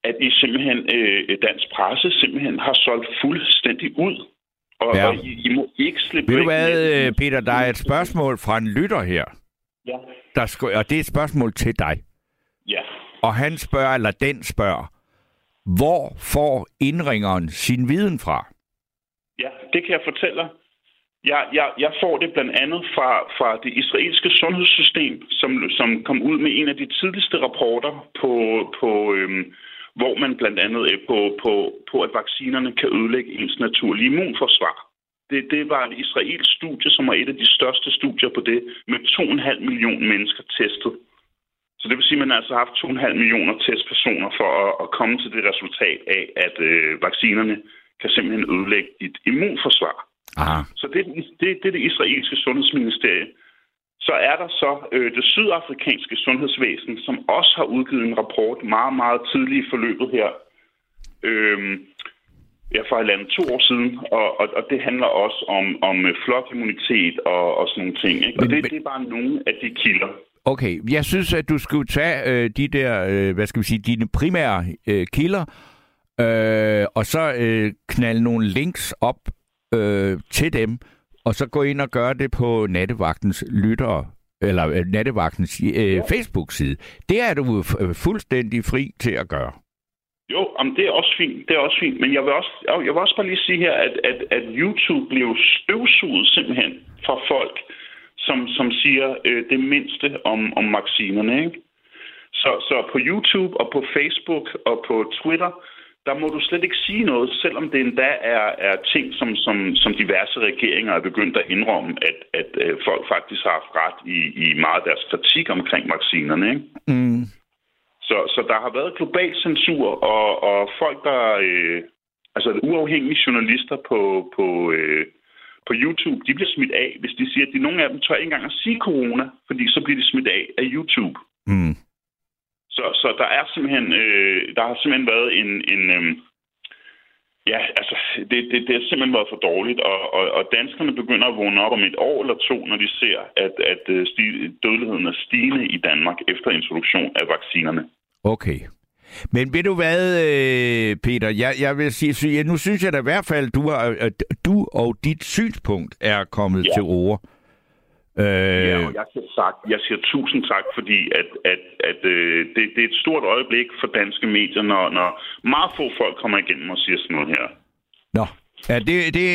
at I simpelthen, øh, dansk presse simpelthen har solgt fuldstændig ud. Og, ja. og I, I må ikke slippe Ved du hvad, med... Øh, Peter, der er et spørgsmål fra en lytter her. Ja. Der skal, og det er et spørgsmål til dig. Ja. Og han spørger, eller den spørger, hvor får indringeren sin viden fra? Ja, det kan jeg fortælle dig. Jeg, jeg, jeg får det blandt andet fra, fra det israelske sundhedssystem, som, som kom ud med en af de tidligste rapporter på, på øhm, hvor man blandt andet er på, på, på, at vaccinerne kan ødelægge ens naturlige immunforsvar. Det, det var et israelsk studie, som var et af de største studier på det, med 2,5 millioner mennesker testet. Så det vil sige, at man altså har haft 2,5 millioner testpersoner for at, at komme til det resultat af, at øh, vaccinerne kan simpelthen ødelægge dit immunforsvar. Aha. Så det, det, det er det israelske sundhedsministerie, så er der så øh, det sydafrikanske sundhedsvæsen, som også har udgivet en rapport meget, meget tidligt i forløbet her. Øh, ja, for et to år siden, og, og, og det handler også om, om øh, flokimmunitet og, og sådan nogle ting. Ikke? Og det, det er bare nogle af de kilder. Okay, jeg synes, at du skulle tage øh, de der, øh, hvad skal vi sige, dine primære øh, kilder, øh, og så øh, knalde nogle links op øh, til dem, og så gå ind og gøre det på nattevagtens lyttere, eller øh, nattevagtens øh, Facebook-side. Det er du øh, fuldstændig fri til at gøre. Jo, om det er også fint. Det er også fint. Men jeg vil også, jeg vil også bare lige sige her, at, at, at YouTube blev støvsuget simpelthen fra folk, som, som siger øh, det mindste om, om vaccinerne. Ikke? Så, så på YouTube og på Facebook og på Twitter, der må du slet ikke sige noget, selvom det endda er, er ting, som, som, som diverse regeringer er begyndt at indrømme, at, at, at folk faktisk har haft ret i, i meget af deres kritik omkring vaccinerne. Ikke? Mm. Så, så der har været global censur, og, og folk, der... Øh, altså uafhængige journalister på, på, øh, på YouTube, de bliver smidt af, hvis de siger, at de, nogle af dem tør ikke engang at sige corona, fordi så bliver de smidt af af YouTube. Mm. Så, så der er simpelthen, øh, der har simpelthen været en, en øh, ja, altså, det, det, det har simpelthen været for dårligt, og, og, og danskerne begynder at vågne op om et år eller to, når de ser, at, at øh, sti, dødeligheden er stigende i Danmark efter introduktion af vaccinerne. Okay. Men ved du hvad, øh, Peter, jeg, jeg vil sige, nu synes jeg da i hvert fald, du, har, at du og dit synspunkt er kommet ja. til ord. Øh... Ja, og jeg siger, sagt, jeg siger tusind tak, fordi at, at, at øh, det, det er et stort øjeblik for danske medier, når, når meget få folk kommer igennem og siger sådan noget her. Nå, Ja, det, det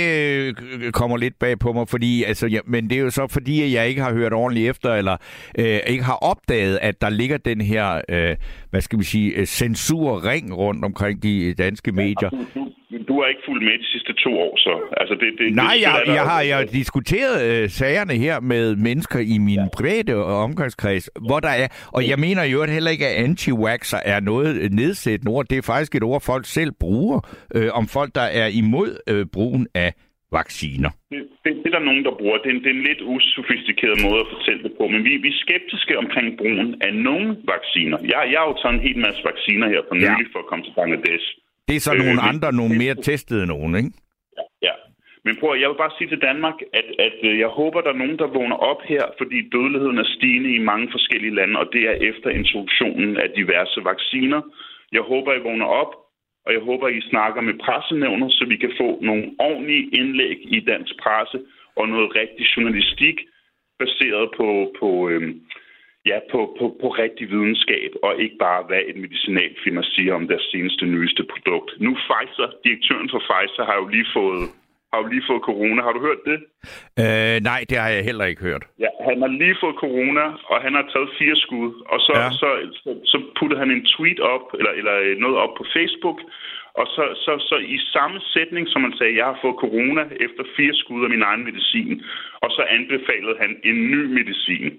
øh, kommer lidt bag på mig, fordi, altså, ja, men det er jo så fordi, at jeg ikke har hørt ordentligt efter, eller øh, ikke har opdaget, at der ligger den her, øh, hvad skal vi sige, øh, censurring rundt omkring de danske medier. Ja, du har ikke fulgt med de sidste to år, så... Altså, det, det, Nej, det, jeg, jeg, jeg har jeg diskuteret øh, sagerne her med mennesker i min ja. private omgangskreds, hvor der er... Og jeg mener jo heller ikke, at anti-waxer er noget nedsættende ord. Det er faktisk et ord, folk selv bruger øh, om folk, der er imod øh, brugen af vacciner? Det, det, det er der nogen, der bruger. Det er, en, det er en lidt usofistikeret måde at fortælle det på, men vi, vi er skeptiske omkring brugen af nogle vacciner. Jeg, jeg har jo taget en hel masse vacciner her for nylig ja. for at komme til Bangladesh. Det er så øh, nogle men, andre, nogle mere testede nogen, ikke? Ja, ja. Men prøv jeg vil bare sige til Danmark, at, at øh, jeg håber, der er nogen, der vågner op her, fordi dødeligheden er stigende i mange forskellige lande, og det er efter introduktionen af diverse vacciner. Jeg håber, I vågner op, og jeg håber, I snakker med pressenævner, så vi kan få nogle ordentlige indlæg i dansk presse og noget rigtig journalistik baseret på, på, øhm, ja, på, på, på rigtig videnskab, og ikke bare, hvad et medicinalfirma siger om deres seneste nyeste produkt. Nu Pfizer, direktøren for Pfizer, har jo lige fået har jo lige fået corona. Har du hørt det? Øh, nej, det har jeg heller ikke hørt. Ja, han har lige fået corona, og han har taget fire skud. Og så, ja. så, så, så putter han en tweet op, eller, eller noget op på Facebook, og så, så, så i samme sætning, som han sagde, jeg har fået corona efter fire skud af min egen medicin, og så anbefalede han en ny medicin.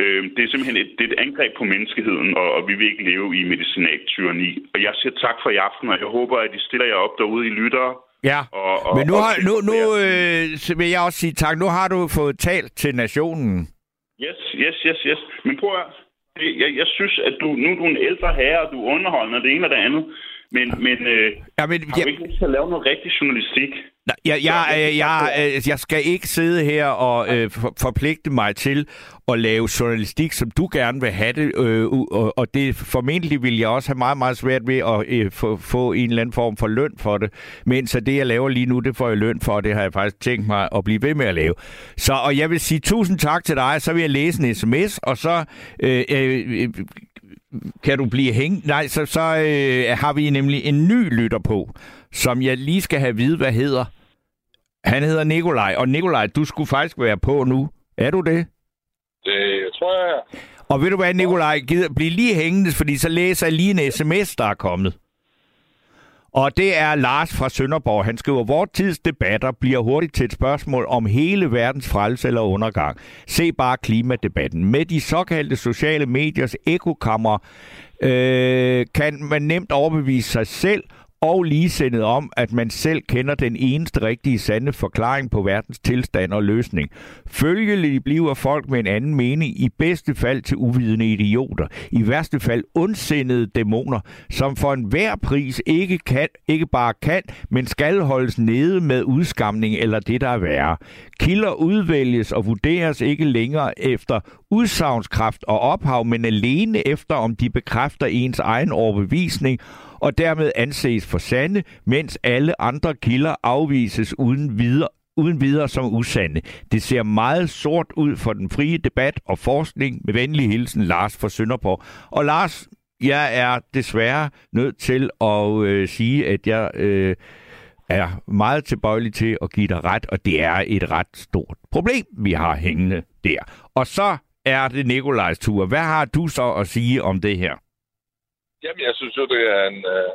Øh, det er simpelthen et, det er et angreb på menneskeheden, og, og vi vil ikke leve i medicinaltyranni. Og jeg siger tak for i aften, og jeg håber, at I stiller jer op derude i lyttere, Ja, og, og, men nu, har, nu, nu øh, vil jeg også sige tak. Nu har du fået talt til nationen. Yes, yes, yes, yes. Men prøv at jeg, jeg synes, at du, nu er du en ældre herre, og du underholder det ene og det andet. Men, men, øh, ja, men har du ikke lyst til at lave noget rigtig journalistik? Nej, jeg, jeg, jeg, jeg, jeg skal ikke sidde her og øh, forpligte mig til at lave journalistik, som du gerne vil have det, øh, og, og det formentlig vil jeg også have meget, meget svært ved at øh, få, få en eller anden form for løn for det. Men så det, jeg laver lige nu, det får jeg løn for, og det har jeg faktisk tænkt mig at blive ved med at lave. Så, og jeg vil sige tusind tak til dig, så vil jeg læse en sms, og så øh, øh, kan du blive hængt? Nej, så, så øh, har vi nemlig en ny lytter på, som jeg lige skal have at vide, hvad hedder. Han hedder Nikolaj, og Nikolaj, du skulle faktisk være på nu. Er du det? Det tror jeg. Og ved du hvad, Nikolaj, gider blive lige hængende, fordi så læser jeg lige en sms, der er kommet. Og det er Lars fra Sønderborg. Han skriver, vores tids debatter bliver hurtigt til et spørgsmål om hele verdens frelse eller undergang. Se bare klimadebatten. Med de såkaldte sociale mediers ekokammer øh, kan man nemt overbevise sig selv og ligesindet om, at man selv kender den eneste rigtige sande forklaring på verdens tilstand og løsning. Følgelig bliver folk med en anden mening i bedste fald til uvidende idioter, i værste fald ondsindede dæmoner, som for enhver pris ikke, kan, ikke bare kan, men skal holdes nede med udskamning eller det, der er værre. Kilder udvælges og vurderes ikke længere efter udsagnskraft og ophav, men alene efter, om de bekræfter ens egen overbevisning og dermed anses for sande, mens alle andre kilder afvises uden videre uden videre som usande. Det ser meget sort ud for den frie debat og forskning. Med venlig hilsen, Lars fra Sønderborg. Og Lars, jeg er desværre nødt til at øh, sige, at jeg øh, er meget tilbøjelig til at give dig ret, og det er et ret stort problem, vi har hængende der. Og så er det Nikolajs tur. Hvad har du så at sige om det her? Jamen, jeg synes jo, det er en øh,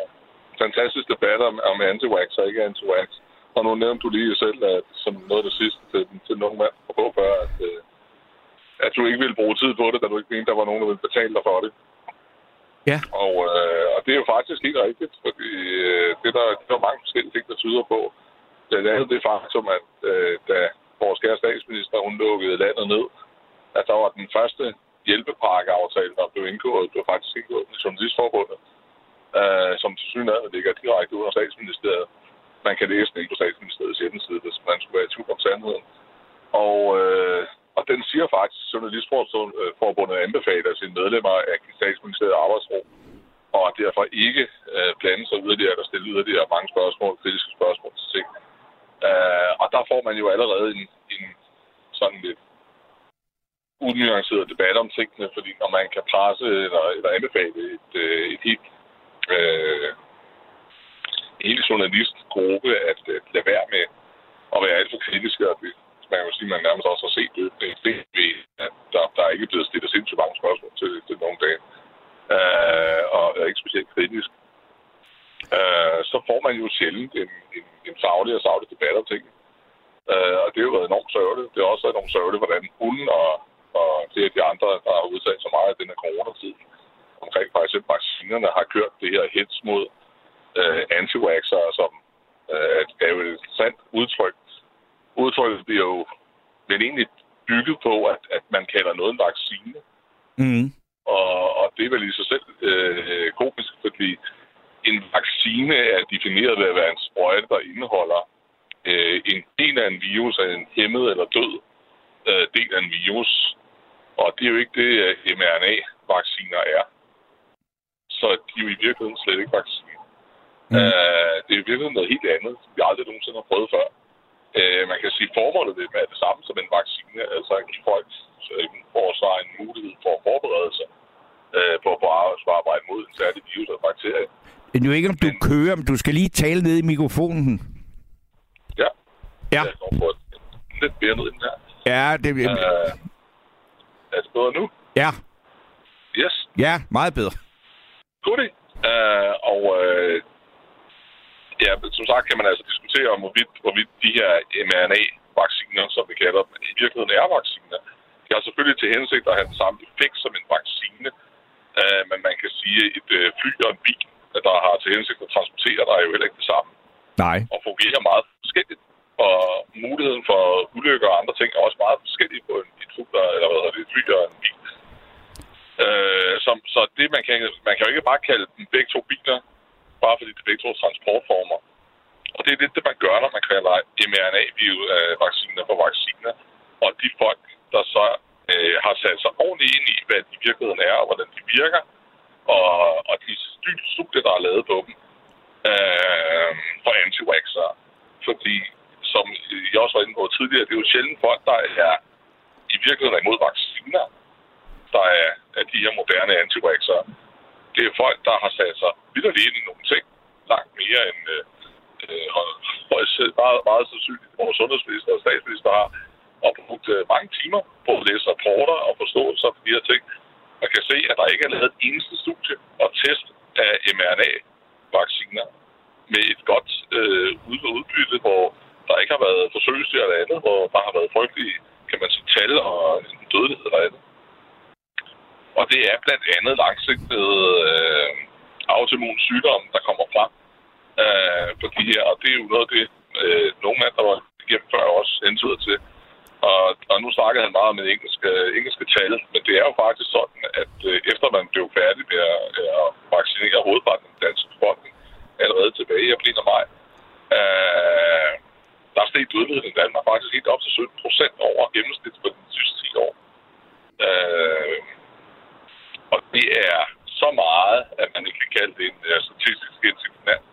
fantastisk debat om, om anti-wax og ikke anti-wax. Og nu nævnte du lige selv, at som noget af det sidste til, til nogen mand på før, at, øh, at du ikke ville bruge tid på det, da du ikke mente, der var nogen, der ville betale dig for det. Ja. Og, øh, og det er jo faktisk helt rigtigt, fordi øh, det, der, der er mange forskellige ting, der tyder på. Det andet det faktum, at øh, da vores kære statsminister, hun lukkede landet ned, at der var den første hjælpepakkeaftale, der blev indgået, blev faktisk indgået med Journalistforbundet, øh, som til synligheden ligger direkte ud af statsministeriet. Man kan læse den ikke på statsministeriets hjemmeside, hvis man skulle være i tvivl om sandheden. Og, øh, og den siger faktisk, at Journalistforbundet øh, anbefaler sine medlemmer at give statsministeriet arbejdsro, og derfor ikke øh, blande sig yderligere eller stille yderligere mange spørgsmål, kritiske spørgsmål til ting. Øh, og der får man jo allerede en, en sådan lidt unuanceret debat om tingene, fordi når man kan presse eller, eller anbefale et, øh, et helt, øh, en hel journalistgruppe at, at lade være med at være alt for kritiske, og det, man kan sige, man nærmest også har set det, det ved, at der, der er ikke blevet stillet sindssygt mange spørgsmål til, til nogle dage, øh, og er ikke specielt kritisk. Øh, så får man jo sjældent en, en, en faglig og savlig debat om tingene. Øh, og det har jo været enormt sørgeligt. Det har også været enormt sørgeligt, hvordan hun og og det er de andre, der har udtalt så meget af den her coronatid omkring for eksempel vaccinerne, har kørt det her hits mod øh, anti som øh, er jo et sandt udtryk. Udtrykket bliver jo men egentlig bygget på, at, at man kalder noget en vaccine. Mm. Og, og det er vel i sig selv øh, komisk, fordi en vaccine er defineret ved at være en sprøjte, der indeholder øh, en del af en virus, altså en hæmmet eller død øh, del af en virus. Og det er jo ikke det, mRNA-vacciner er. Så de er jo i virkeligheden slet ikke vacciner. Mm. Øh, det er i virkeligheden noget helt andet, som vi aldrig nogensinde har prøvet før. Øh, man kan sige, at formålet det er det samme som en vaccine, altså at give folk får så en mulighed for at forberede sig øh, på at få arbejde mod en særlig virus eller bakterie. Jeg ved ikke, om du men, kører, men du skal lige tale ned i mikrofonen. Ja. Ja. Jeg går på lidt mere ned den her. Ja, det... Øh, er det bedre nu? Ja. Yes. Ja, meget bedre. Goodie. Uh, og uh, ja, som sagt kan man altså diskutere om, hvorvidt, hvorvidt de her mRNA-vacciner, som vi kalder dem, i virkeligheden er vacciner. De har selvfølgelig til hensigt at have den samme effekt som en vaccine, uh, men man kan sige, at et uh, fly og en bil, der har til hensigt at transportere, der er jo heller ikke det samme. Nej. Og fungerer meget forskelligt. Og muligheden for ulykker og andre ting er også meget forskellige på en, et, fly, eller hvad hedder det, et fly og en bil. Øh, som, så det, man kan, man kan jo ikke bare kalde dem begge to biler, bare fordi det er begge to transportformer. Og det er lidt det, man gør, når man kalder mRNA-vacciner øh, for vacciner. Og de folk, der så øh, har sat sig ordentligt ind i, hvad de virkeligheden er, og hvordan de virker, og, og de studier, der er lavet på dem, øh, for anti Fordi, som jeg også var inde på tidligere, det er jo sjældent folk, der er i virkeligheden imod vacciner, der er, er de her moderne antivaxere. Det er folk, der har sat sig videre ind i nogle ting, langt mere end øh, øh og, meget, meget sandsynligt vores sundhedsminister og statsminister har, og brugt øh, mange timer på at læse rapporter og forståelse for de her ting. Man kan se, at der ikke er lavet et eneste studie og test af mRNA-vacciner med et godt øh, udbytte, hvor der ikke har været forsøgsdyr eller andet, hvor der har været frygtelige, kan man sige, tal og en dødelighed eller andet. Og det er blandt andet langsigtede øh, autoimmune sygdom, der kommer frem øh, på de her. Og det er jo noget af det, øh, nogle af der var igennem før også hentyder til. Og, og nu snakkede han meget med engelske, engelske tal, men det er jo faktisk sådan, at øh, efter man blev færdig med at, øh, at vaccinere hovedparten af den danske befolkning, allerede tilbage i april og maj, øh, der steg dødeligheden i Danmark faktisk helt op til 17 procent over gennemsnit for de sidste 10 år. Øh, og det er så meget, at man ikke kan kalde det en uh, statistisk insignifikant.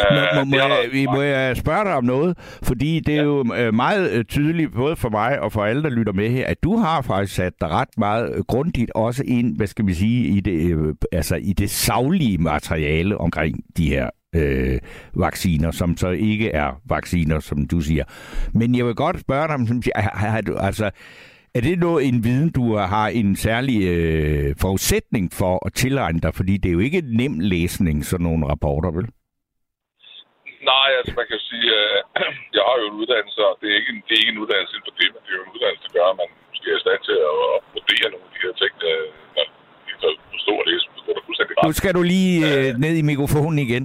Uh, må, må, jeg, må jeg spørge dig om noget? Fordi det er ja. jo øh, meget øh, tydeligt, både for mig og for alle, der lytter med her, at du har faktisk sat dig ret meget grundigt også ind, hvad skal vi sige, i det, øh, altså i det savlige materiale omkring de her øh, vacciner, som så ikke er vacciner, som du siger. Men jeg vil godt spørge dig, som, har, har du, altså, er det noget en viden, du har en særlig øh, forudsætning for at tilegne dig? Fordi det er jo ikke en nem læsning, sådan nogle rapporter, vel? Nej, altså man kan sige, øh, (clears throat) jeg har jo en uddannelse, og det er ikke en, det er ikke en uddannelse for det, men det er jo en uddannelse, der gør, at man måske er i stand til at, at vurdere nogle af de her ting, øh, når de kan forstå og læse. Det fuldstændig ret. Nu skal du lige øh, ned i mikrofonen igen.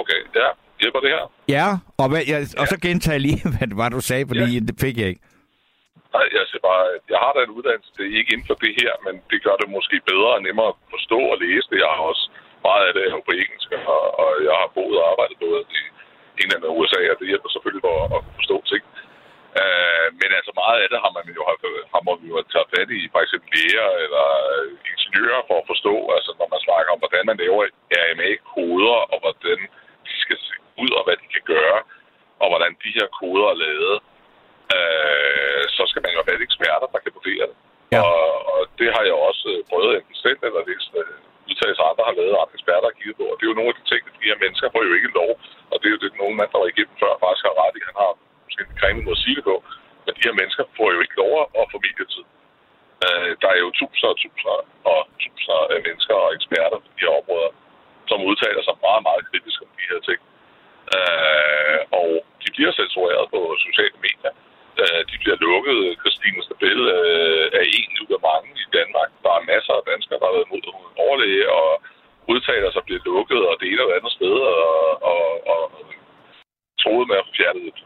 Okay, ja. Hjælper det her? Ja, og, hvad, jeg, og så gentager lige, (laughs) hvad var, du sagde, fordi ja. det fik jeg ikke. Nej, jeg siger bare, jeg har da en uddannelse, det er ikke inden for det her, men det gør det måske bedre og nemmere at forstå og læse det. Jeg har også meget af det her på engelsk, og, og jeg har boet og arbejdet både i England og USA, og det hjælper selvfølgelig for at, at forstå ting. Uh, men altså meget af det har man jo har man jo taget fat i, for eksempel læger eller ingeniører for at forstå, altså når man snakker om, hvordan man laver RNA-koder, og hvordan de skal se ud, og hvad de kan gøre, og hvordan de her koder er lavet øh, så skal man jo have eksperter, der kan vurdere det. Ja. Og, og det har jeg også øh, prøvet enten selv eller læst øh, udtalelser andre har lavet, andre eksperter har kigget på. Og det er jo nogle af de ting, at de her mennesker får jo ikke lov. Og det er jo det, nogen mand, der var igennem før, faktisk har ret i. Han har måske en kræmende måde at sige det på. Men de her mennesker får jo ikke lov at få medietid. Øh, der er jo tusinder og tusinder og tusinder af mennesker og eksperter på de her områder, som udtaler sig meget, meget kritisk om de her ting. Øh, og de bliver censureret på sociale medier. Øh, de bliver lukket. Christine Stabelle øh, er en ud af mange i Danmark. Der er masser af danskere, der har været mod overlæge og udtaler sig bliver lukket og det ene eller andet sted. Og, og, og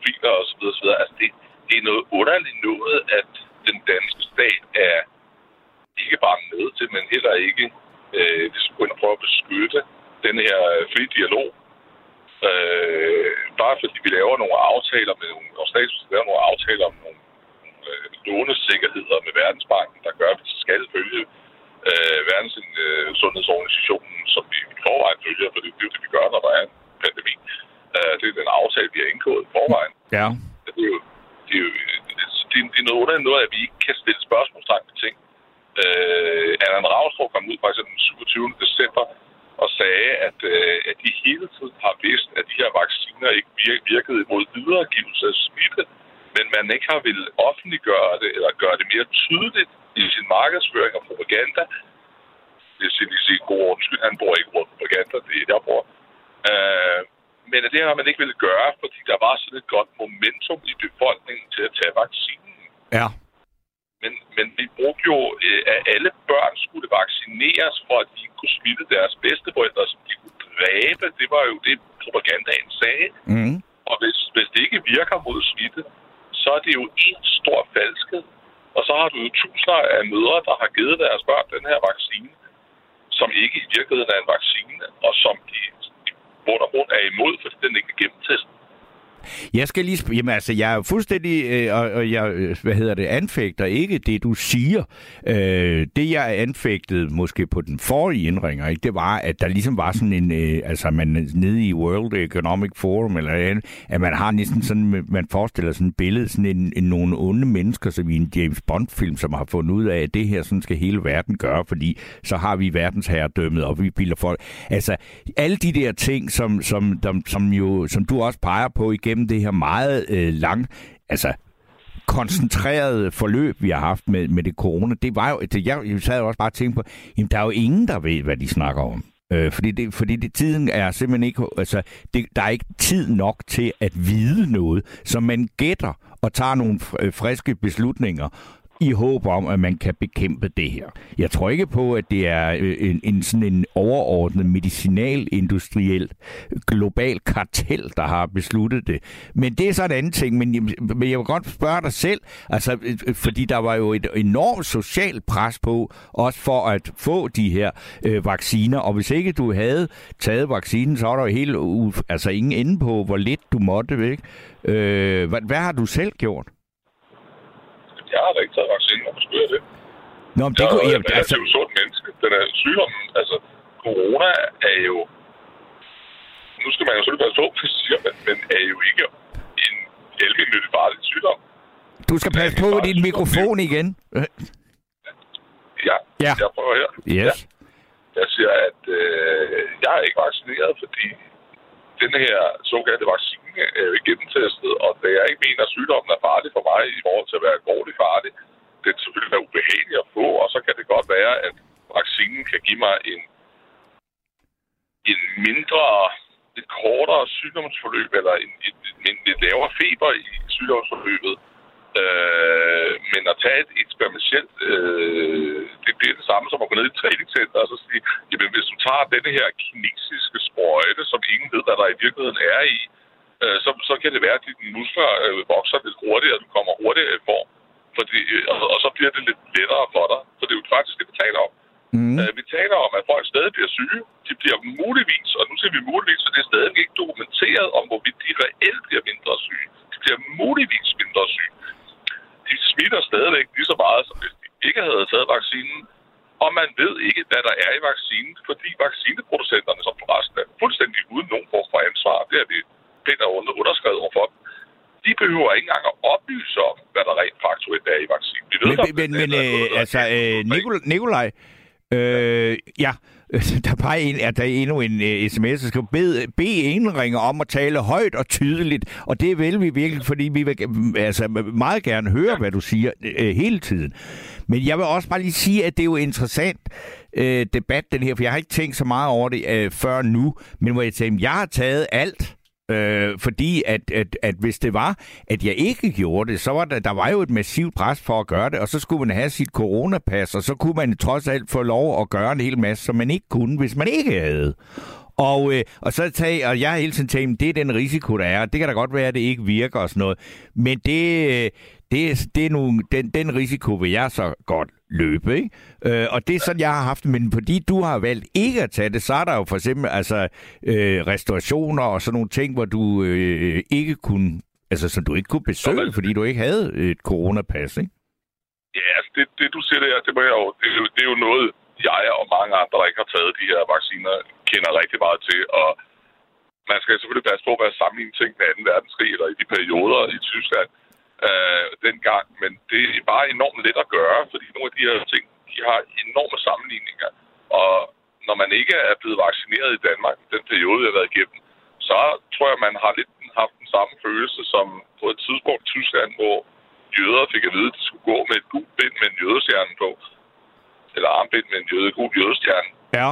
profiler osv. osv. Altså, det, det er noget underligt noget, at den danske stat er ikke bare med til, men heller ikke øh, det skulle ind og prøve at beskytte den her øh, fri dialog. Øh, bare fordi vi laver nogle aftaler med nogle, og statsminister laver nogle aftaler om nogle, nogle øh, lånesikkerheder med Verdensbanken, der gør, at vi skal følge øh, verdens øh, sundhedsorganisationen, som vi i forvejen følger, for det er jo det, vi gør, når der er en pandemi. Øh, det er den aftale, vi har indgået i forvejen. Ja. Det er jo, det er jo det, det er noget underligt noget, at vi ikke kan stille spørgsmålstegn til ting. Øh, Allan Ravstrup kom ud faktisk den 27. december og sagde, at, øh, at de hele tiden har vidst, at de her vacciner ikke virkede imod videregivelse af smitte, men man ikke har ville offentliggøre det, eller gøre det mere tydeligt i sin markedsføring og propaganda. Det er lige sige god undskyld, han bruger ikke ordet propaganda, det er det, jeg bruger. Øh, men det har man ikke ville gøre, fordi der var sådan et godt momentum i befolkningen til at tage vaccinen. Ja. Men, men vi brugte jo, øh, at alle børn skulle vaccineres, for at de ikke kunne smitte deres bedsteforældre, som de kunne dræbe. Det var jo det, propagandaen sagde. Mm. Og hvis, hvis det ikke virker mod smitte, så er det jo en stor falskhed. Og så har du jo tusinder af mødre, der har givet deres børn den her vaccine, som ikke i virkeligheden er en vaccine, og som de i bund og grund er imod, fordi den ikke er gennemtestet. Jeg skal lige... Jamen altså, jeg er fuldstændig... Øh, og, og jeg, øh, hvad hedder det, anfægter ikke det, du siger. Øh, det, jeg anfægtede måske på den forrige indringer, ikke, det var, at der ligesom var sådan en... Øh, altså, man nede i World Economic Forum, eller at man har næsten sådan... Man forestiller sådan et billede, sådan en, en nogle onde mennesker, som i en James Bond-film, som har fundet ud af, at det her sådan skal hele verden gøre, fordi så har vi verdensherredømmet, og vi bilder folk... Altså, alle de der ting, som, som, som, som, jo, som du også peger på igen, det her meget øh, lang, altså koncentrerede forløb, vi har haft med, med det corona, det var jo, det, jeg, jeg sad jo også bare og tænkte på, jamen der er jo ingen, der ved, hvad de snakker om. Øh, fordi det, fordi det, tiden er simpelthen ikke, altså det, der er ikke tid nok til at vide noget, så man gætter og tager nogle friske beslutninger, i håb om, at man kan bekæmpe det her. Jeg tror ikke på, at det er øh, en, en sådan en overordnet medicinalindustriel global kartel, der har besluttet det. Men det er så en anden ting. Men, men jeg vil godt spørge dig selv, altså, øh, fordi der var jo et enormt socialt pres på, også for at få de her øh, vacciner. Og hvis ikke du havde taget vaccinen, så var der jo helt altså ingen ende på, hvor lidt du måtte. Ikke? Øh, hvad, hvad har du selv gjort? Jeg har da ikke taget vaccinen, hvorfor skulle jeg det? Nå, men det kunne... Jeg, jeg, altså... er jo menneske. Den er sygdommen, altså corona er jo... Nu skal man jo selvfølgelig passe på, siger, men, men er jo ikke en heldigelig farlig sygdom. Du skal passe på din mikrofon igen. Ja, ja, jeg prøver her. Yes. Ja. Jeg siger, at øh, jeg er ikke vaccineret, fordi den her såkaldte vaccine er jo øh, gennemtestet, og da jeg ikke mener, at sygdommen er farlig for mig i forhold til at være alvorligt farlig, det er selvfølgelig være ubehageligt at få, og så kan det godt være, at vaccinen kan give mig en, en mindre, et kortere sygdomsforløb, eller en, en, en lidt lavere feber i sygdomsforløbet, Øh, men at tage et eksperimentelt, øh, det bliver det samme som at gå ned i et træningscenter og så sige, jamen hvis du tager denne her kinesiske sprøjte, som ingen ved, hvad der i virkeligheden er i, øh, så, så kan det være, at dine muskler øh, vokser lidt hurtigere, og du kommer hurtigere i form. Fordi, øh, og, og så bliver det lidt lettere for dig. Så det er jo faktisk det, vi taler om. Mm. Øh, vi taler om, at folk stadig bliver syge. De bliver muligvis, og nu siger vi muligvis, så det er stadig ikke dokumenteret om, hvorvidt de reelt bliver mindre syge. De bliver muligvis mindre syge de smitter stadigvæk lige så meget, som hvis de ikke havde taget vaccinen. Og man ved ikke, hvad der er i vaccinen, fordi vaccineproducenterne, som forresten er fuldstændig uden nogen form for ansvar, det er vi pænt underskrevet over for de behøver ikke engang at oplyse om, hvad der rent faktuelt er i vaccinen. Vi ved, men, men, men, øh, altså, øh, Nikolaj, øh, ja, (laughs) der er bare en, at der er endnu en uh, sms, der skal bede, bede indringer om at tale højt og tydeligt, og det vil vi virkelig, fordi vi vil altså, meget gerne høre, hvad du siger uh, hele tiden. Men jeg vil også bare lige sige, at det er jo interessant uh, debat, den her, for jeg har ikke tænkt så meget over det uh, før nu, men hvor jeg tænkte, jeg har taget alt, Øh, fordi at, at, at hvis det var, at jeg ikke gjorde det, så var der, der var jo et massivt pres for at gøre det, og så skulle man have sit coronapas, og så kunne man trods alt få lov at gøre en hel masse, som man ikke kunne, hvis man ikke havde. Og, øh, og så tag, og jeg har hele tiden tænkt, det er den risiko, der er. Det kan da godt være, at det ikke virker og sådan noget. Men det, øh, det, det er nu, den, den risiko vil jeg så godt løbe. Ikke? Øh, og det er sådan, jeg har haft Men fordi du har valgt ikke at tage det, så er der jo for eksempel altså, øh, restaurationer og sådan nogle ting, hvor du øh, ikke kunne, altså som du ikke kunne besøge, fordi du ikke havde et coronapas, ikke? Ja, altså det, det du siger der, det, må jeg jo, det, er jo, det er jo noget, jeg og mange andre, der ikke har taget de her vacciner, kender rigtig meget til. Og man skal selvfølgelig passe på at være sammenlignet ting med 2. verdenskrig eller i de perioder i Tyskland øh, dengang. Men det er bare enormt let at gøre, fordi nogle af de her ting, de har enorme sammenligninger. Og når man ikke er blevet vaccineret i Danmark, i den periode, jeg har været igennem, så tror jeg, man har lidt haft den samme følelse som på et tidspunkt i Tyskland, hvor jøder fik at vide, at de skulle gå med et gult bind med en jødestjerne på. Eller armbind med en jøde, gul jødestjerne. Ja.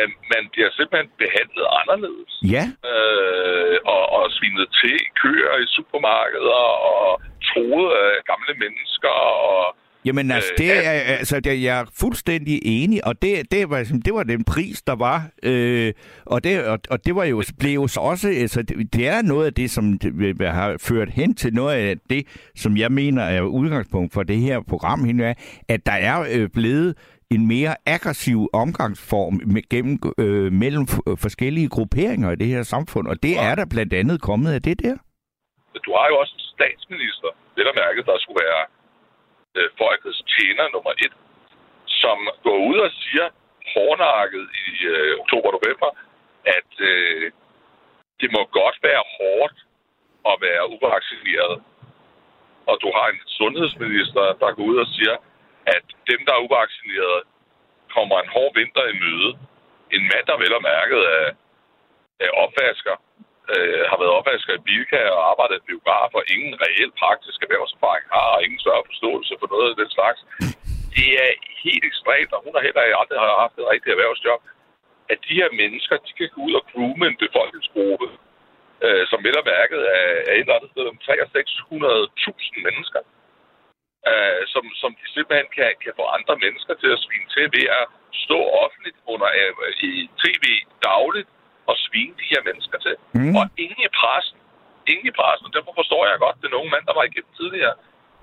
At man bliver simpelthen behandlet anderledes. Ja. Øh, og, og svinet til køer i supermarkeder, og troet af gamle mennesker, og Jamen altså, det er, altså, det, jeg er fuldstændig enig, og det, det, var, det var den pris, der var. Øh, og, det, og, og det var jo, blev jo så også, altså, det, det er noget af det, som det, har ført hen til noget af det, som jeg mener er udgangspunkt for det her program, er, at der er øh, blevet en mere aggressiv omgangsform med, gennem, øh, mellem forskellige grupperinger i det her samfund, og det ja. er der blandt andet kommet af det der. Du har jo også en statsminister, det der mærket, der skulle være øh, folkets tjener nummer et, som går ud og siger hårdnakket i øh, oktober-november, at øh, det må godt være hårdt at være uvaccineret. Og du har en sundhedsminister, der går ud og siger, at dem, der er uvaccinerede, kommer en hård vinter i møde. En mand, der vel og mærket af, af opvasker, øh, har været opvasker i Bilka og arbejdet i biograf, og ingen reel praktisk erhvervserfaring har, og ingen større forståelse for noget af den slags. Det er helt ekstremt, og hun har heller aldrig haft et rigtigt erhvervsjob, at de her mennesker, de kan gå ud og groome en befolkningsgruppe, øh, som vel og mærket er, er et eller andet sted om 600.000 mennesker, øh, som, som de simpelthen kan, kan få andre mennesker til at svine til ved at stå offentligt under øh, i tv dagligt at svine de her mennesker til. Mm. Og ingen i pressen, ingen i pressen, og derfor forstår jeg godt, den unge mand, der var igennem tidligere,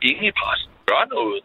ingen i pressen gør noget.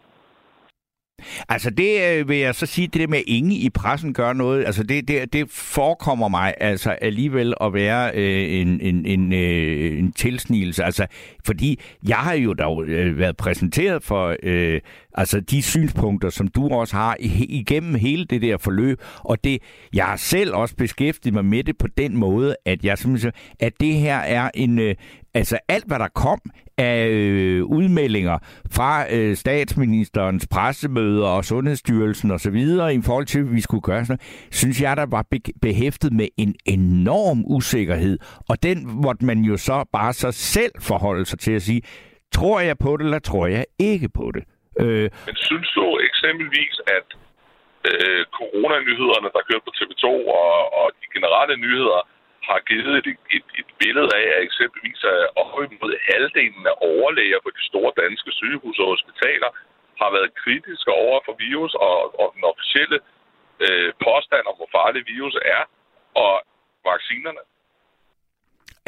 Altså det øh, vil jeg så sige, det der med, at ingen i pressen gør noget, altså det, det, det forekommer mig altså alligevel at være øh, en, en, en, øh, en tilsnigelse. Altså, fordi jeg har jo da øh, været præsenteret for øh, altså de synspunkter, som du også har igennem hele det der forløb, og det, jeg har selv også beskæftiget mig med det på den måde, at jeg synes, at det her er en, øh, altså alt hvad der kom af øh, udmeldinger fra øh, statsministerens pressemøder og Sundhedsstyrelsen og så videre i forhold til, hvad vi skulle gøre sådan synes jeg, der var behæftet med en enorm usikkerhed. Og den måtte man jo så bare så selv forholde sig til at sige, tror jeg på det, eller tror jeg ikke på det? Øh, Men synes du eksempelvis, at øh, coronanyhederne, der kører på TV2 og, og de generelle nyheder, har givet et, et, et billede af, at eksempelvis øh, op imod halvdelen af overlæger på de store danske sygehus og hospitaler har været kritiske over for virus og, og den officielle øh, påstand om, hvor farlig virus er, og vaccinerne.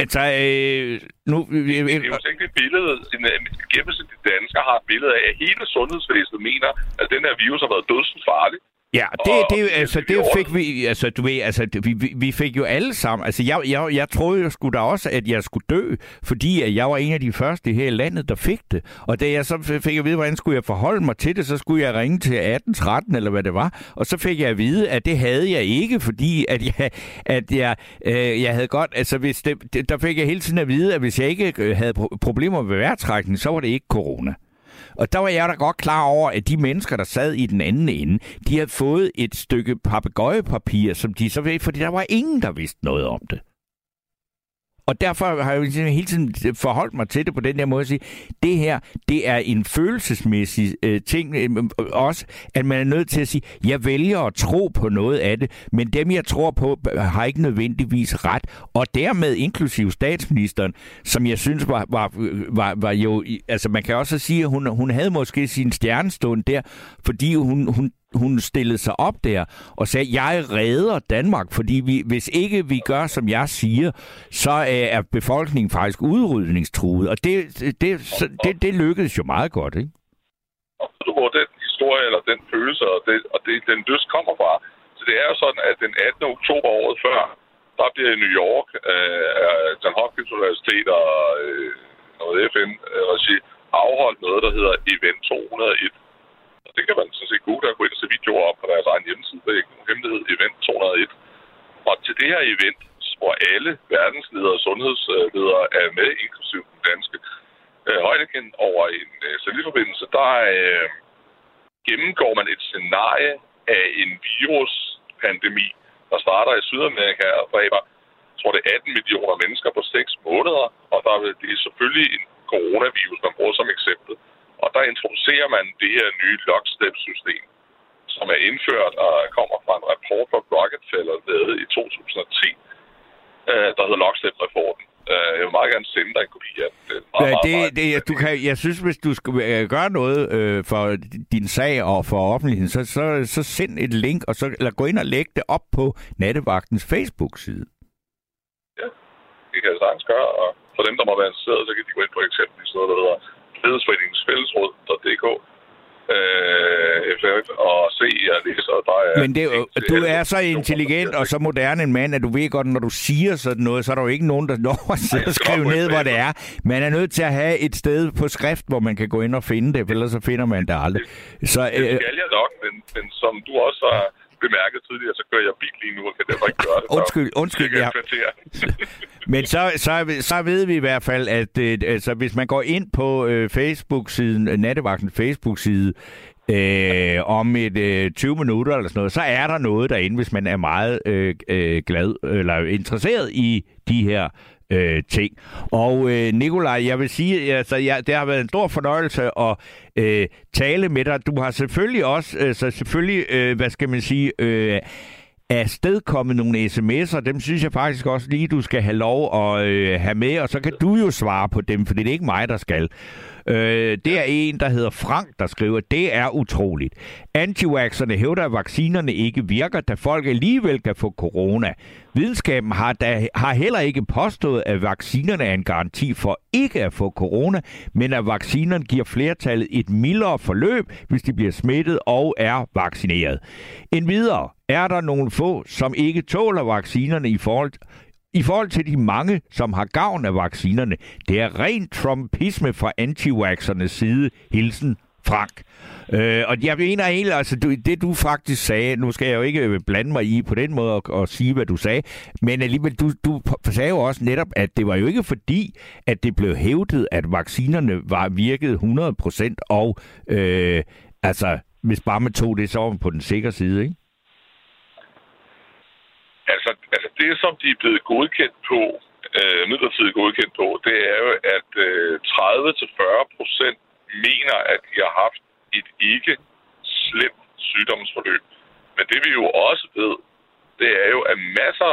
Altså, øh, nu... Øh, det er jo ikke et billede, en, en gennemsnitlig dansker har et billede af, at hele sundhedsvæsenet mener, at den her virus har været dødsens farlig. Ja, det, det, det, altså, det fik vi, altså, du ved, altså, vi, vi fik jo alle sammen, altså, jeg, jeg, jeg troede jo sgu da også, at jeg skulle dø, fordi at jeg var en af de første her i landet, der fik det. Og da jeg så fik at vide, hvordan skulle jeg forholde mig til det, så skulle jeg ringe til 1813, eller hvad det var, og så fik jeg at vide, at det havde jeg ikke, fordi at jeg, at jeg, øh, jeg havde godt, altså, hvis det, der fik jeg hele tiden at vide, at hvis jeg ikke øh, havde problemer med vejrtrækning, så var det ikke corona. Og der var jeg da godt klar over, at de mennesker, der sad i den anden ende, de havde fået et stykke papegøjepapir, som de så ved, fordi der var ingen, der vidste noget om det. Og derfor har jeg jo ligesom hele tiden forholdt mig til det på den der måde at sige, det her, det er en følelsesmæssig øh, ting øh, øh, også, at man er nødt til at sige, jeg vælger at tro på noget af det, men dem jeg tror på, har ikke nødvendigvis ret. Og dermed inklusiv statsministeren, som jeg synes var, var, var, var jo, altså man kan også sige, at hun, hun havde måske sin stjernestund der, fordi hun, hun hun stillede sig op der og sagde, jeg redder Danmark, fordi vi, hvis ikke vi gør, som jeg siger, så øh, er befolkningen faktisk udrydningstruet. Og det, det, det, det lykkedes jo meget godt, ikke? Hvor den historie eller den følelse, og, det, og det, den lyst kommer fra. Så det er jo sådan, at den 18. oktober året før, der bliver i New York, øh, John Hopkins Universitet og øh, noget FN-regi afholdt noget, der hedder Event 201 det kan man sådan set google og gå ind og se videoer op på deres egen hjemmeside. Det er ikke nogen hemmelighed. Event 201. Og til det her event, hvor alle verdensledere og sundhedsledere er med, inklusive den danske øh, højdekendt over en øh, satellitforbindelse, der øh, gennemgår man et scenarie af en viruspandemi, der starter i Sydamerika og dræber, jeg tror det er 18 millioner mennesker på 6 måneder, og der er det er selvfølgelig en coronavirus, man bruger som eksempel. Og der introducerer man det her nye lockstep-system, som er indført og kommer fra en rapport fra Rockefeller, lavet i 2010, øh, der hedder Lockstep-rapporten. Øh, jeg vil meget gerne sende dig en kopi af den. Meget, ja, det, meget, det, du kan, jeg synes, hvis du skal øh, gøre noget øh, for din sag og for offentligheden, så, så, så send et link, og så, eller gå ind og lægge det op på Nattevagtens Facebook-side. Ja, det kan jeg sagtens gøre, og for dem, der må være interesseret, så kan de gå ind på eksempelvis noget, der hedder Ledelsesforeningens fællesråd.dk øh, og se og læse, og der er... Men det, du er så intelligent og så moderne en mand, at du ved godt, når du siger sådan noget, så er der jo ikke nogen, der når at skrive ned, hvor det er. Man er nødt til at have et sted på skrift, hvor man kan gå ind og finde det, ellers så finder man det aldrig. Så, øh, det skal jeg nok, men, men som du også har bemærket tidligere, så kører jeg bil lige nu, og kan derfor ikke gøre det. (laughs) Undskyld, undskyld. Ja. (laughs) Men så, så, så ved vi i hvert fald, at øh, altså, hvis man går ind på øh, Facebook-siden, øh, Nattevagtens Facebook-side, øh, om et øh, 20 minutter eller sådan noget, så er der noget derinde, hvis man er meget øh, øh, glad eller interesseret i de her øh, ting. Og øh, Nikolaj, jeg vil sige, altså, ja, det har været en stor fornøjelse at øh, tale med dig. Du har selvfølgelig også, øh, så selvfølgelig, øh, hvad skal man sige, øh, afstedkommet nogle sms'er. Dem synes jeg faktisk også lige, du skal have lov at øh, have med, og så kan du jo svare på dem, for det er ikke mig, der skal. Øh, det er en, der hedder Frank, der skriver, det er utroligt. Antivaxerne hævder, at vaccinerne ikke virker, da folk alligevel kan få corona. Videnskaben har, da, har heller ikke påstået, at vaccinerne er en garanti for ikke at få corona, men at vaccinerne giver flertallet et mildere forløb, hvis de bliver smittet og er vaccineret. En videre er der nogle få, som ikke tåler vaccinerne i forhold i forhold til de mange, som har gavn af vaccinerne. Det er rent trumpisme fra anti side. Hilsen Frank. Øh, og jeg mener egentlig, altså du, det du faktisk sagde, nu skal jeg jo ikke øh, blande mig i på den måde og, og sige, hvad du sagde, men alligevel, du, du sagde jo også netop, at det var jo ikke fordi, at det blev hævdet, at vaccinerne var virket 100%, og øh, altså, hvis bare man tog det, så var på den sikre side, ikke? Altså, altså det, som de er blevet godkendt på, øh, midlertidigt godkendt på, det er jo, at øh, 30-40 procent mener, at de har haft et ikke slemt sygdomsforløb. Men det vi jo også ved, det er jo, at masser,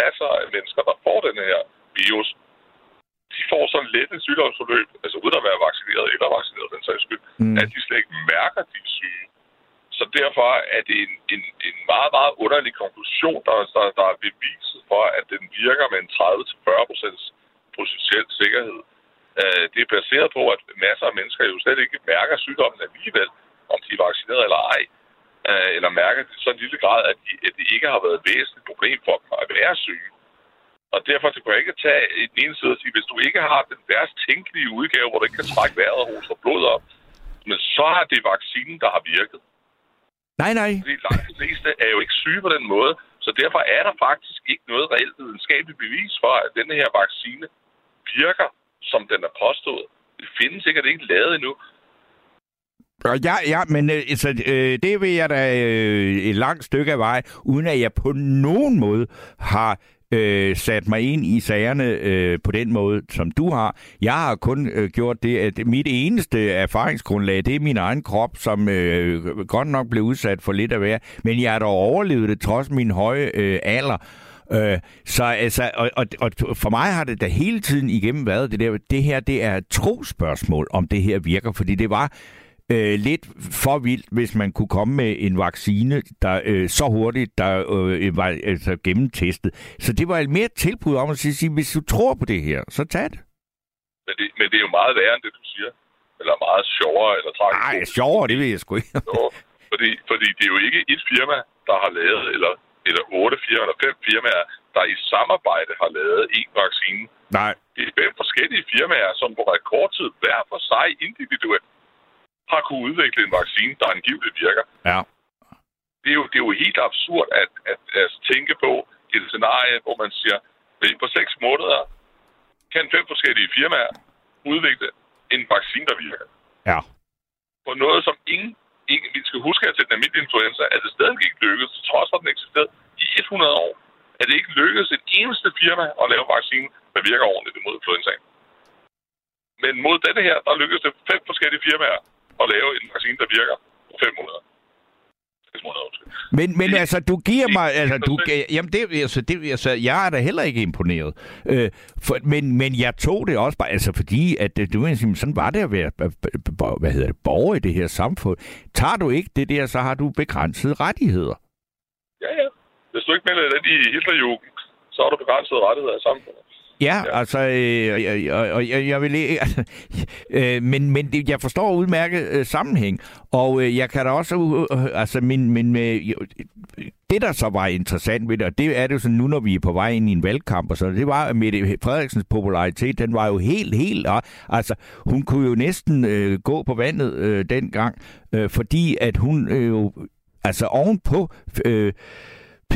masser af mennesker, der får den her virus, de får sådan let et sygdomsforløb, altså uden at være vaccineret eller vaccineret, den sags skyld, mm. at de slet ikke mærker, at de er syge. Derfor er det en, en, en meget, meget underlig konklusion, der, der, der er beviset for, at den virker med en 30-40% potentiel sikkerhed. Øh, det er baseret på, at masser af mennesker jo slet ikke mærker sygdommen alligevel, om de er vaccineret eller ej. Øh, eller mærker det så en lille grad, at, de, at det ikke har været et væsentligt problem for dem at være syge. Og derfor kan jeg ikke tage en ene side og sige, hvis du ikke har den værst tænkelige udgave, hvor du ikke kan trække vejret og hoste blod op, men så har det vaccinen, der har virket. Nej, nej. De langt fleste er jo ikke syge på den måde, så derfor er der faktisk ikke noget reelt videnskabeligt bevis for, at denne her vaccine virker, som den er påstået. Det findes sikkert ikke lavet endnu. Ja, ja, men øh, altså, øh, det vil jeg da øh, et langt stykke af vej, uden at jeg på nogen måde har øh, sat mig ind i sagerne øh, på den måde, som du har. Jeg har kun øh, gjort det, at mit eneste erfaringsgrundlag, det er min egen krop, som øh, godt nok blev udsat for lidt af hver. Men jeg har dog overlevet det, trods min høje øh, alder. Øh, så altså, og, og, og for mig har det da hele tiden igennem været det der, det her, det er et trospørgsmål, om det her virker, fordi det var øh, lidt for vildt, hvis man kunne komme med en vaccine, der øh, så hurtigt, der øh, var altså, gennemtestet. Så det var et mere tilbud om at sige, hvis du tror på det her, så tag det. Men det, men det er jo meget værre end det, du siger. Eller meget sjovere eller tragisk. Nej, sjovere, det ved jeg sgu ikke. Fordi, fordi det er jo ikke et firma, der har lavet, eller, eller otte firmaer, eller fem firmaer, der i samarbejde har lavet en vaccine. Nej. Det er fem forskellige firmaer, som på rekordtid hver for sig individuelt har kunne udvikle en vaccine, der angiveligt virker. Ja. Det er jo, det er jo helt absurd at, at, at tænke på et scenarie, hvor man siger, at på seks måneder kan fem forskellige firmaer udvikle en vaccine, der virker. Ja. På noget, som ingen, ingen vi skal huske, at til den almindelige influenza, at det stadig ikke lykkedes, trods for, at den eksisterede i 100 år, at det ikke lykkedes et eneste firma at lave vaccine, der virker ordentligt imod influenzaen. Men mod denne her, der lykkedes det fem forskellige firmaer at lave en vaccine, der virker på 500. 600, undskyld. Men, men altså, du giver mig... Altså, du, jamen, det, altså, det, altså, jeg er da heller ikke imponeret. Øh, for, men, men jeg tog det også bare... Altså, fordi at, øh, du ved, sådan var det at være b- hvad hedder det, borger i det her samfund. Tager du ikke det der, så har du begrænsede rettigheder. Ja, ja. Hvis du ikke melder den i Hitlerjugend, så har du begrænsede rettigheder i samfundet. Ja, Ja. altså, øh, og, og, og jeg, jeg vil ikke, (laughs) altså, øh, men, men det, jeg forstår udmærket øh, sammenhæng, og øh, jeg kan da også, øh, altså, men, men øh, det der så var interessant ved det, og det er det jo sådan nu, når vi er på vej ind i en valgkamp og så, det var, at Mette Frederiksens popularitet, den var jo helt, helt, altså, hun kunne jo næsten øh, gå på vandet øh, dengang, øh, fordi at hun øh, jo, altså ovenpå, øh, øh,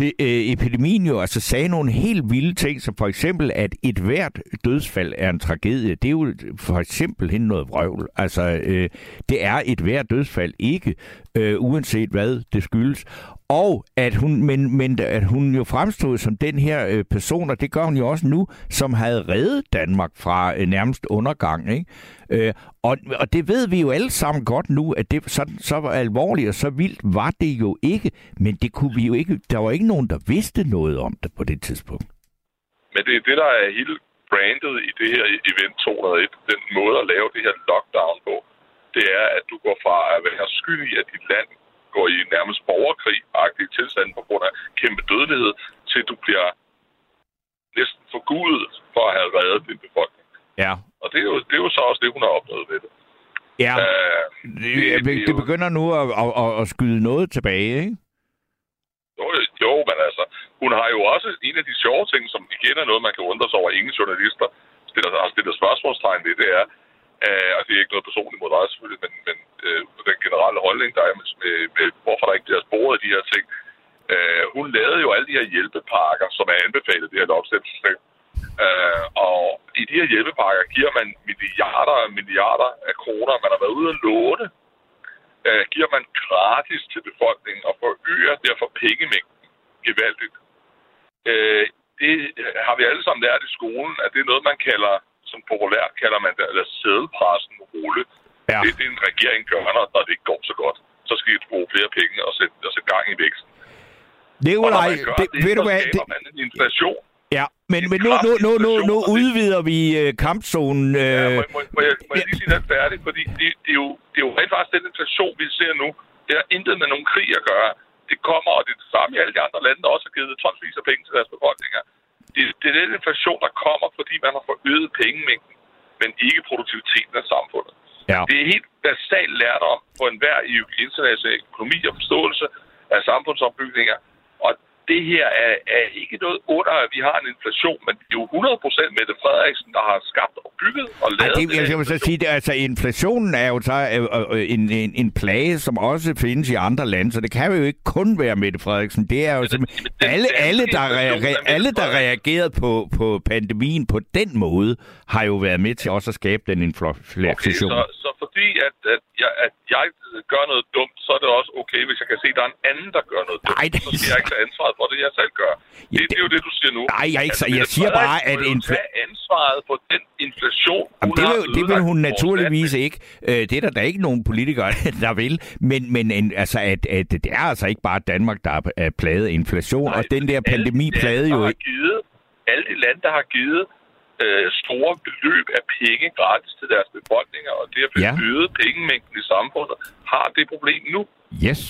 Øh, epidemien jo altså sagde nogle helt vilde ting, som for eksempel, at et hvert dødsfald er en tragedie. Det er jo for eksempel hen noget vrøvl. Altså, øh, det er et hvert dødsfald ikke, øh, uanset hvad det skyldes. Og at hun, men, men at hun jo fremstod som den her øh, person, og det gør hun jo også nu, som havde reddet Danmark fra øh, nærmest undergang. Ikke? Øh, og, og det ved vi jo alle sammen godt nu, at det så, så var alvorligt og så vildt var det jo ikke. Men det kunne vi jo ikke. Der var ikke nogen, der vidste noget om det på det tidspunkt. Men det er det, der er hele brandet i det her event 201. Den måde at lave det her lockdown på, det er, at du går fra at være skyldig, at dit land går i nærmest borgerkrig-agtig tilstand på grund af kæmpe dødelighed, til du bliver næsten forgudet for at have reddet din befolkning. Ja. Og det er jo, det er jo så også det, hun har opnået ved det. Ja, Øh, det, det- det, det er begynder nu at, at, at, at skyde noget tilbage, ikke? Jo, jo, men altså, hun har jo også en af de sjove ting, som igen er noget, man kan undre sig over, ingen journalister stiller, har stillet spørgsmålstegn ved, det er, øh, og det er ikke noget personligt mod dig selvfølgelig, men, men øh, den generelle holdning, der er med, med, med hvorfor der ikke bliver sporet de her ting. Øh, hun lavede jo alle de her hjælpepakker, som er anbefalet det her lockstep-system. Øh, og i de her hjælpepakker giver man milliarder og milliarder af kroner, man har været ude at låne øh, giver man gratis til befolkningen og forøger derfor pengemængden gevaldigt. Øh, det har vi alle sammen lært i skolen, at det er noget, man kalder, som populært kalder man det, eller sædelpressen rulle. Ja. Det er det, en regering gør, når når det ikke går så godt. Så skal de bruge flere penge og sætte, og sætte gang i væksten. Det er gør det, det, ved du hvad, det, en inflation. ja, men, men nu, nu, nu, nu, nu udvider vi øh, kampzonen. Ja, Øh, må, må, må, jeg, må jeg lige sige den færdig? Fordi det, det, er jo, det er jo rent faktisk den inflation, vi ser nu. Det har intet med nogen krig at gøre. Det kommer, og det er det samme i alle de andre lande, der også har givet tonsvis af penge til deres befolkninger. Det, det er den inflation, der kommer, fordi man har forøget pengemængden, men ikke produktiviteten af samfundet ja. Det er helt basalt lært om på enhver international økonomi og forståelse af samfundsopbygninger. Det her er, er ikke noget under, at vi har en inflation, men det er jo 100% Mette Frederiksen, der har skabt og bygget og Ej, lavet det, jeg, vil så sige, det, altså inflationen er jo så øh, øh, en, en, en plage, som også findes i andre lande, så det kan jo ikke kun være Mette Frederiksen. Det er jo Men simpelthen, den alle, alle, der, inflation re, er Mette alle, der reagerede på, på pandemien på den måde, har jo været med til også at skabe den inflation. Okay, så, så fordi at, at, jeg, at jeg gør noget dumt, så er det også okay, hvis jeg kan se, at der er en anden, der gør noget dumt. Nej, det- Så skal jeg ikke tage ansvaret for det, jeg selv gør. Det, Ja, det er jo det, du siger nu. Nej, jeg, ikke, så, At jeg siger bare, at infla- tage ansvaret for den inflation, Jamen, hun det, vil, det vil hun naturligvis land ikke. Øh, det er der, der er ikke nogen politikere, (laughs) der vil. Men, men en, altså, at, at det er altså ikke bare Danmark, der er- plaget af inflation, Nej, og den der pandemi de lande, plagede der jo ikke. Alle de lande, der har givet øh, store beløb af penge gratis til deres befolkninger, og det at blive Ja. øget pengemængden i samfundet, har det problem nu. Yes.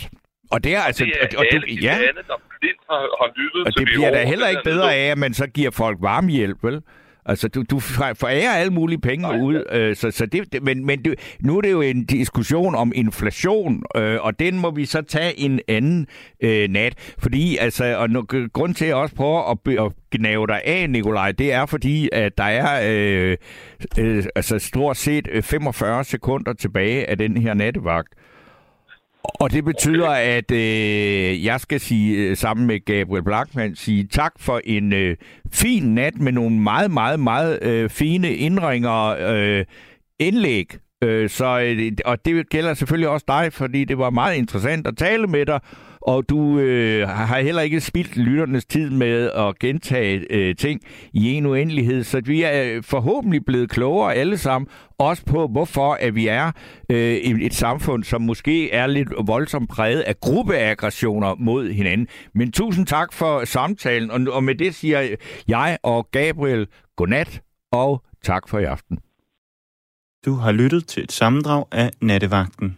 Og det er altså... Det er og, alle du, ja, lande, der blindt har, har lyttet og til det bliver da heller ikke bedre af, at man så giver folk varmehjælp, vel? Altså, du, du forærer alle mulige penge Nej, ud, øh, så, så det, men, men det, nu er det jo en diskussion om inflation, øh, og den må vi så tage en anden øh, nat. Fordi, altså, og nu, grund til, at jeg også prøver at, at gnave dig af, Nikolaj, det er fordi, at der er øh, øh, altså stort set øh, 45 sekunder tilbage af den her nattevagt. Og det betyder, at øh, jeg skal sige øh, sammen med Gabriel Blackman sige tak for en øh, fin nat med nogle meget, meget, meget øh, fine indringer øh, indlæg. Øh, så, øh, og det gælder selvfølgelig også dig, fordi det var meget interessant at tale med dig, og du øh, har heller ikke spildt lytternes tid med at gentage øh, ting i en uendelighed, så vi er øh, forhåbentlig blevet klogere alle sammen, også på hvorfor at vi er øh, et, et samfund, som måske er lidt voldsomt præget af gruppeaggressioner mod hinanden. Men tusind tak for samtalen, og, og med det siger jeg og Gabriel godnat, og tak for i aften. Du har lyttet til et sammendrag af Nattevagten.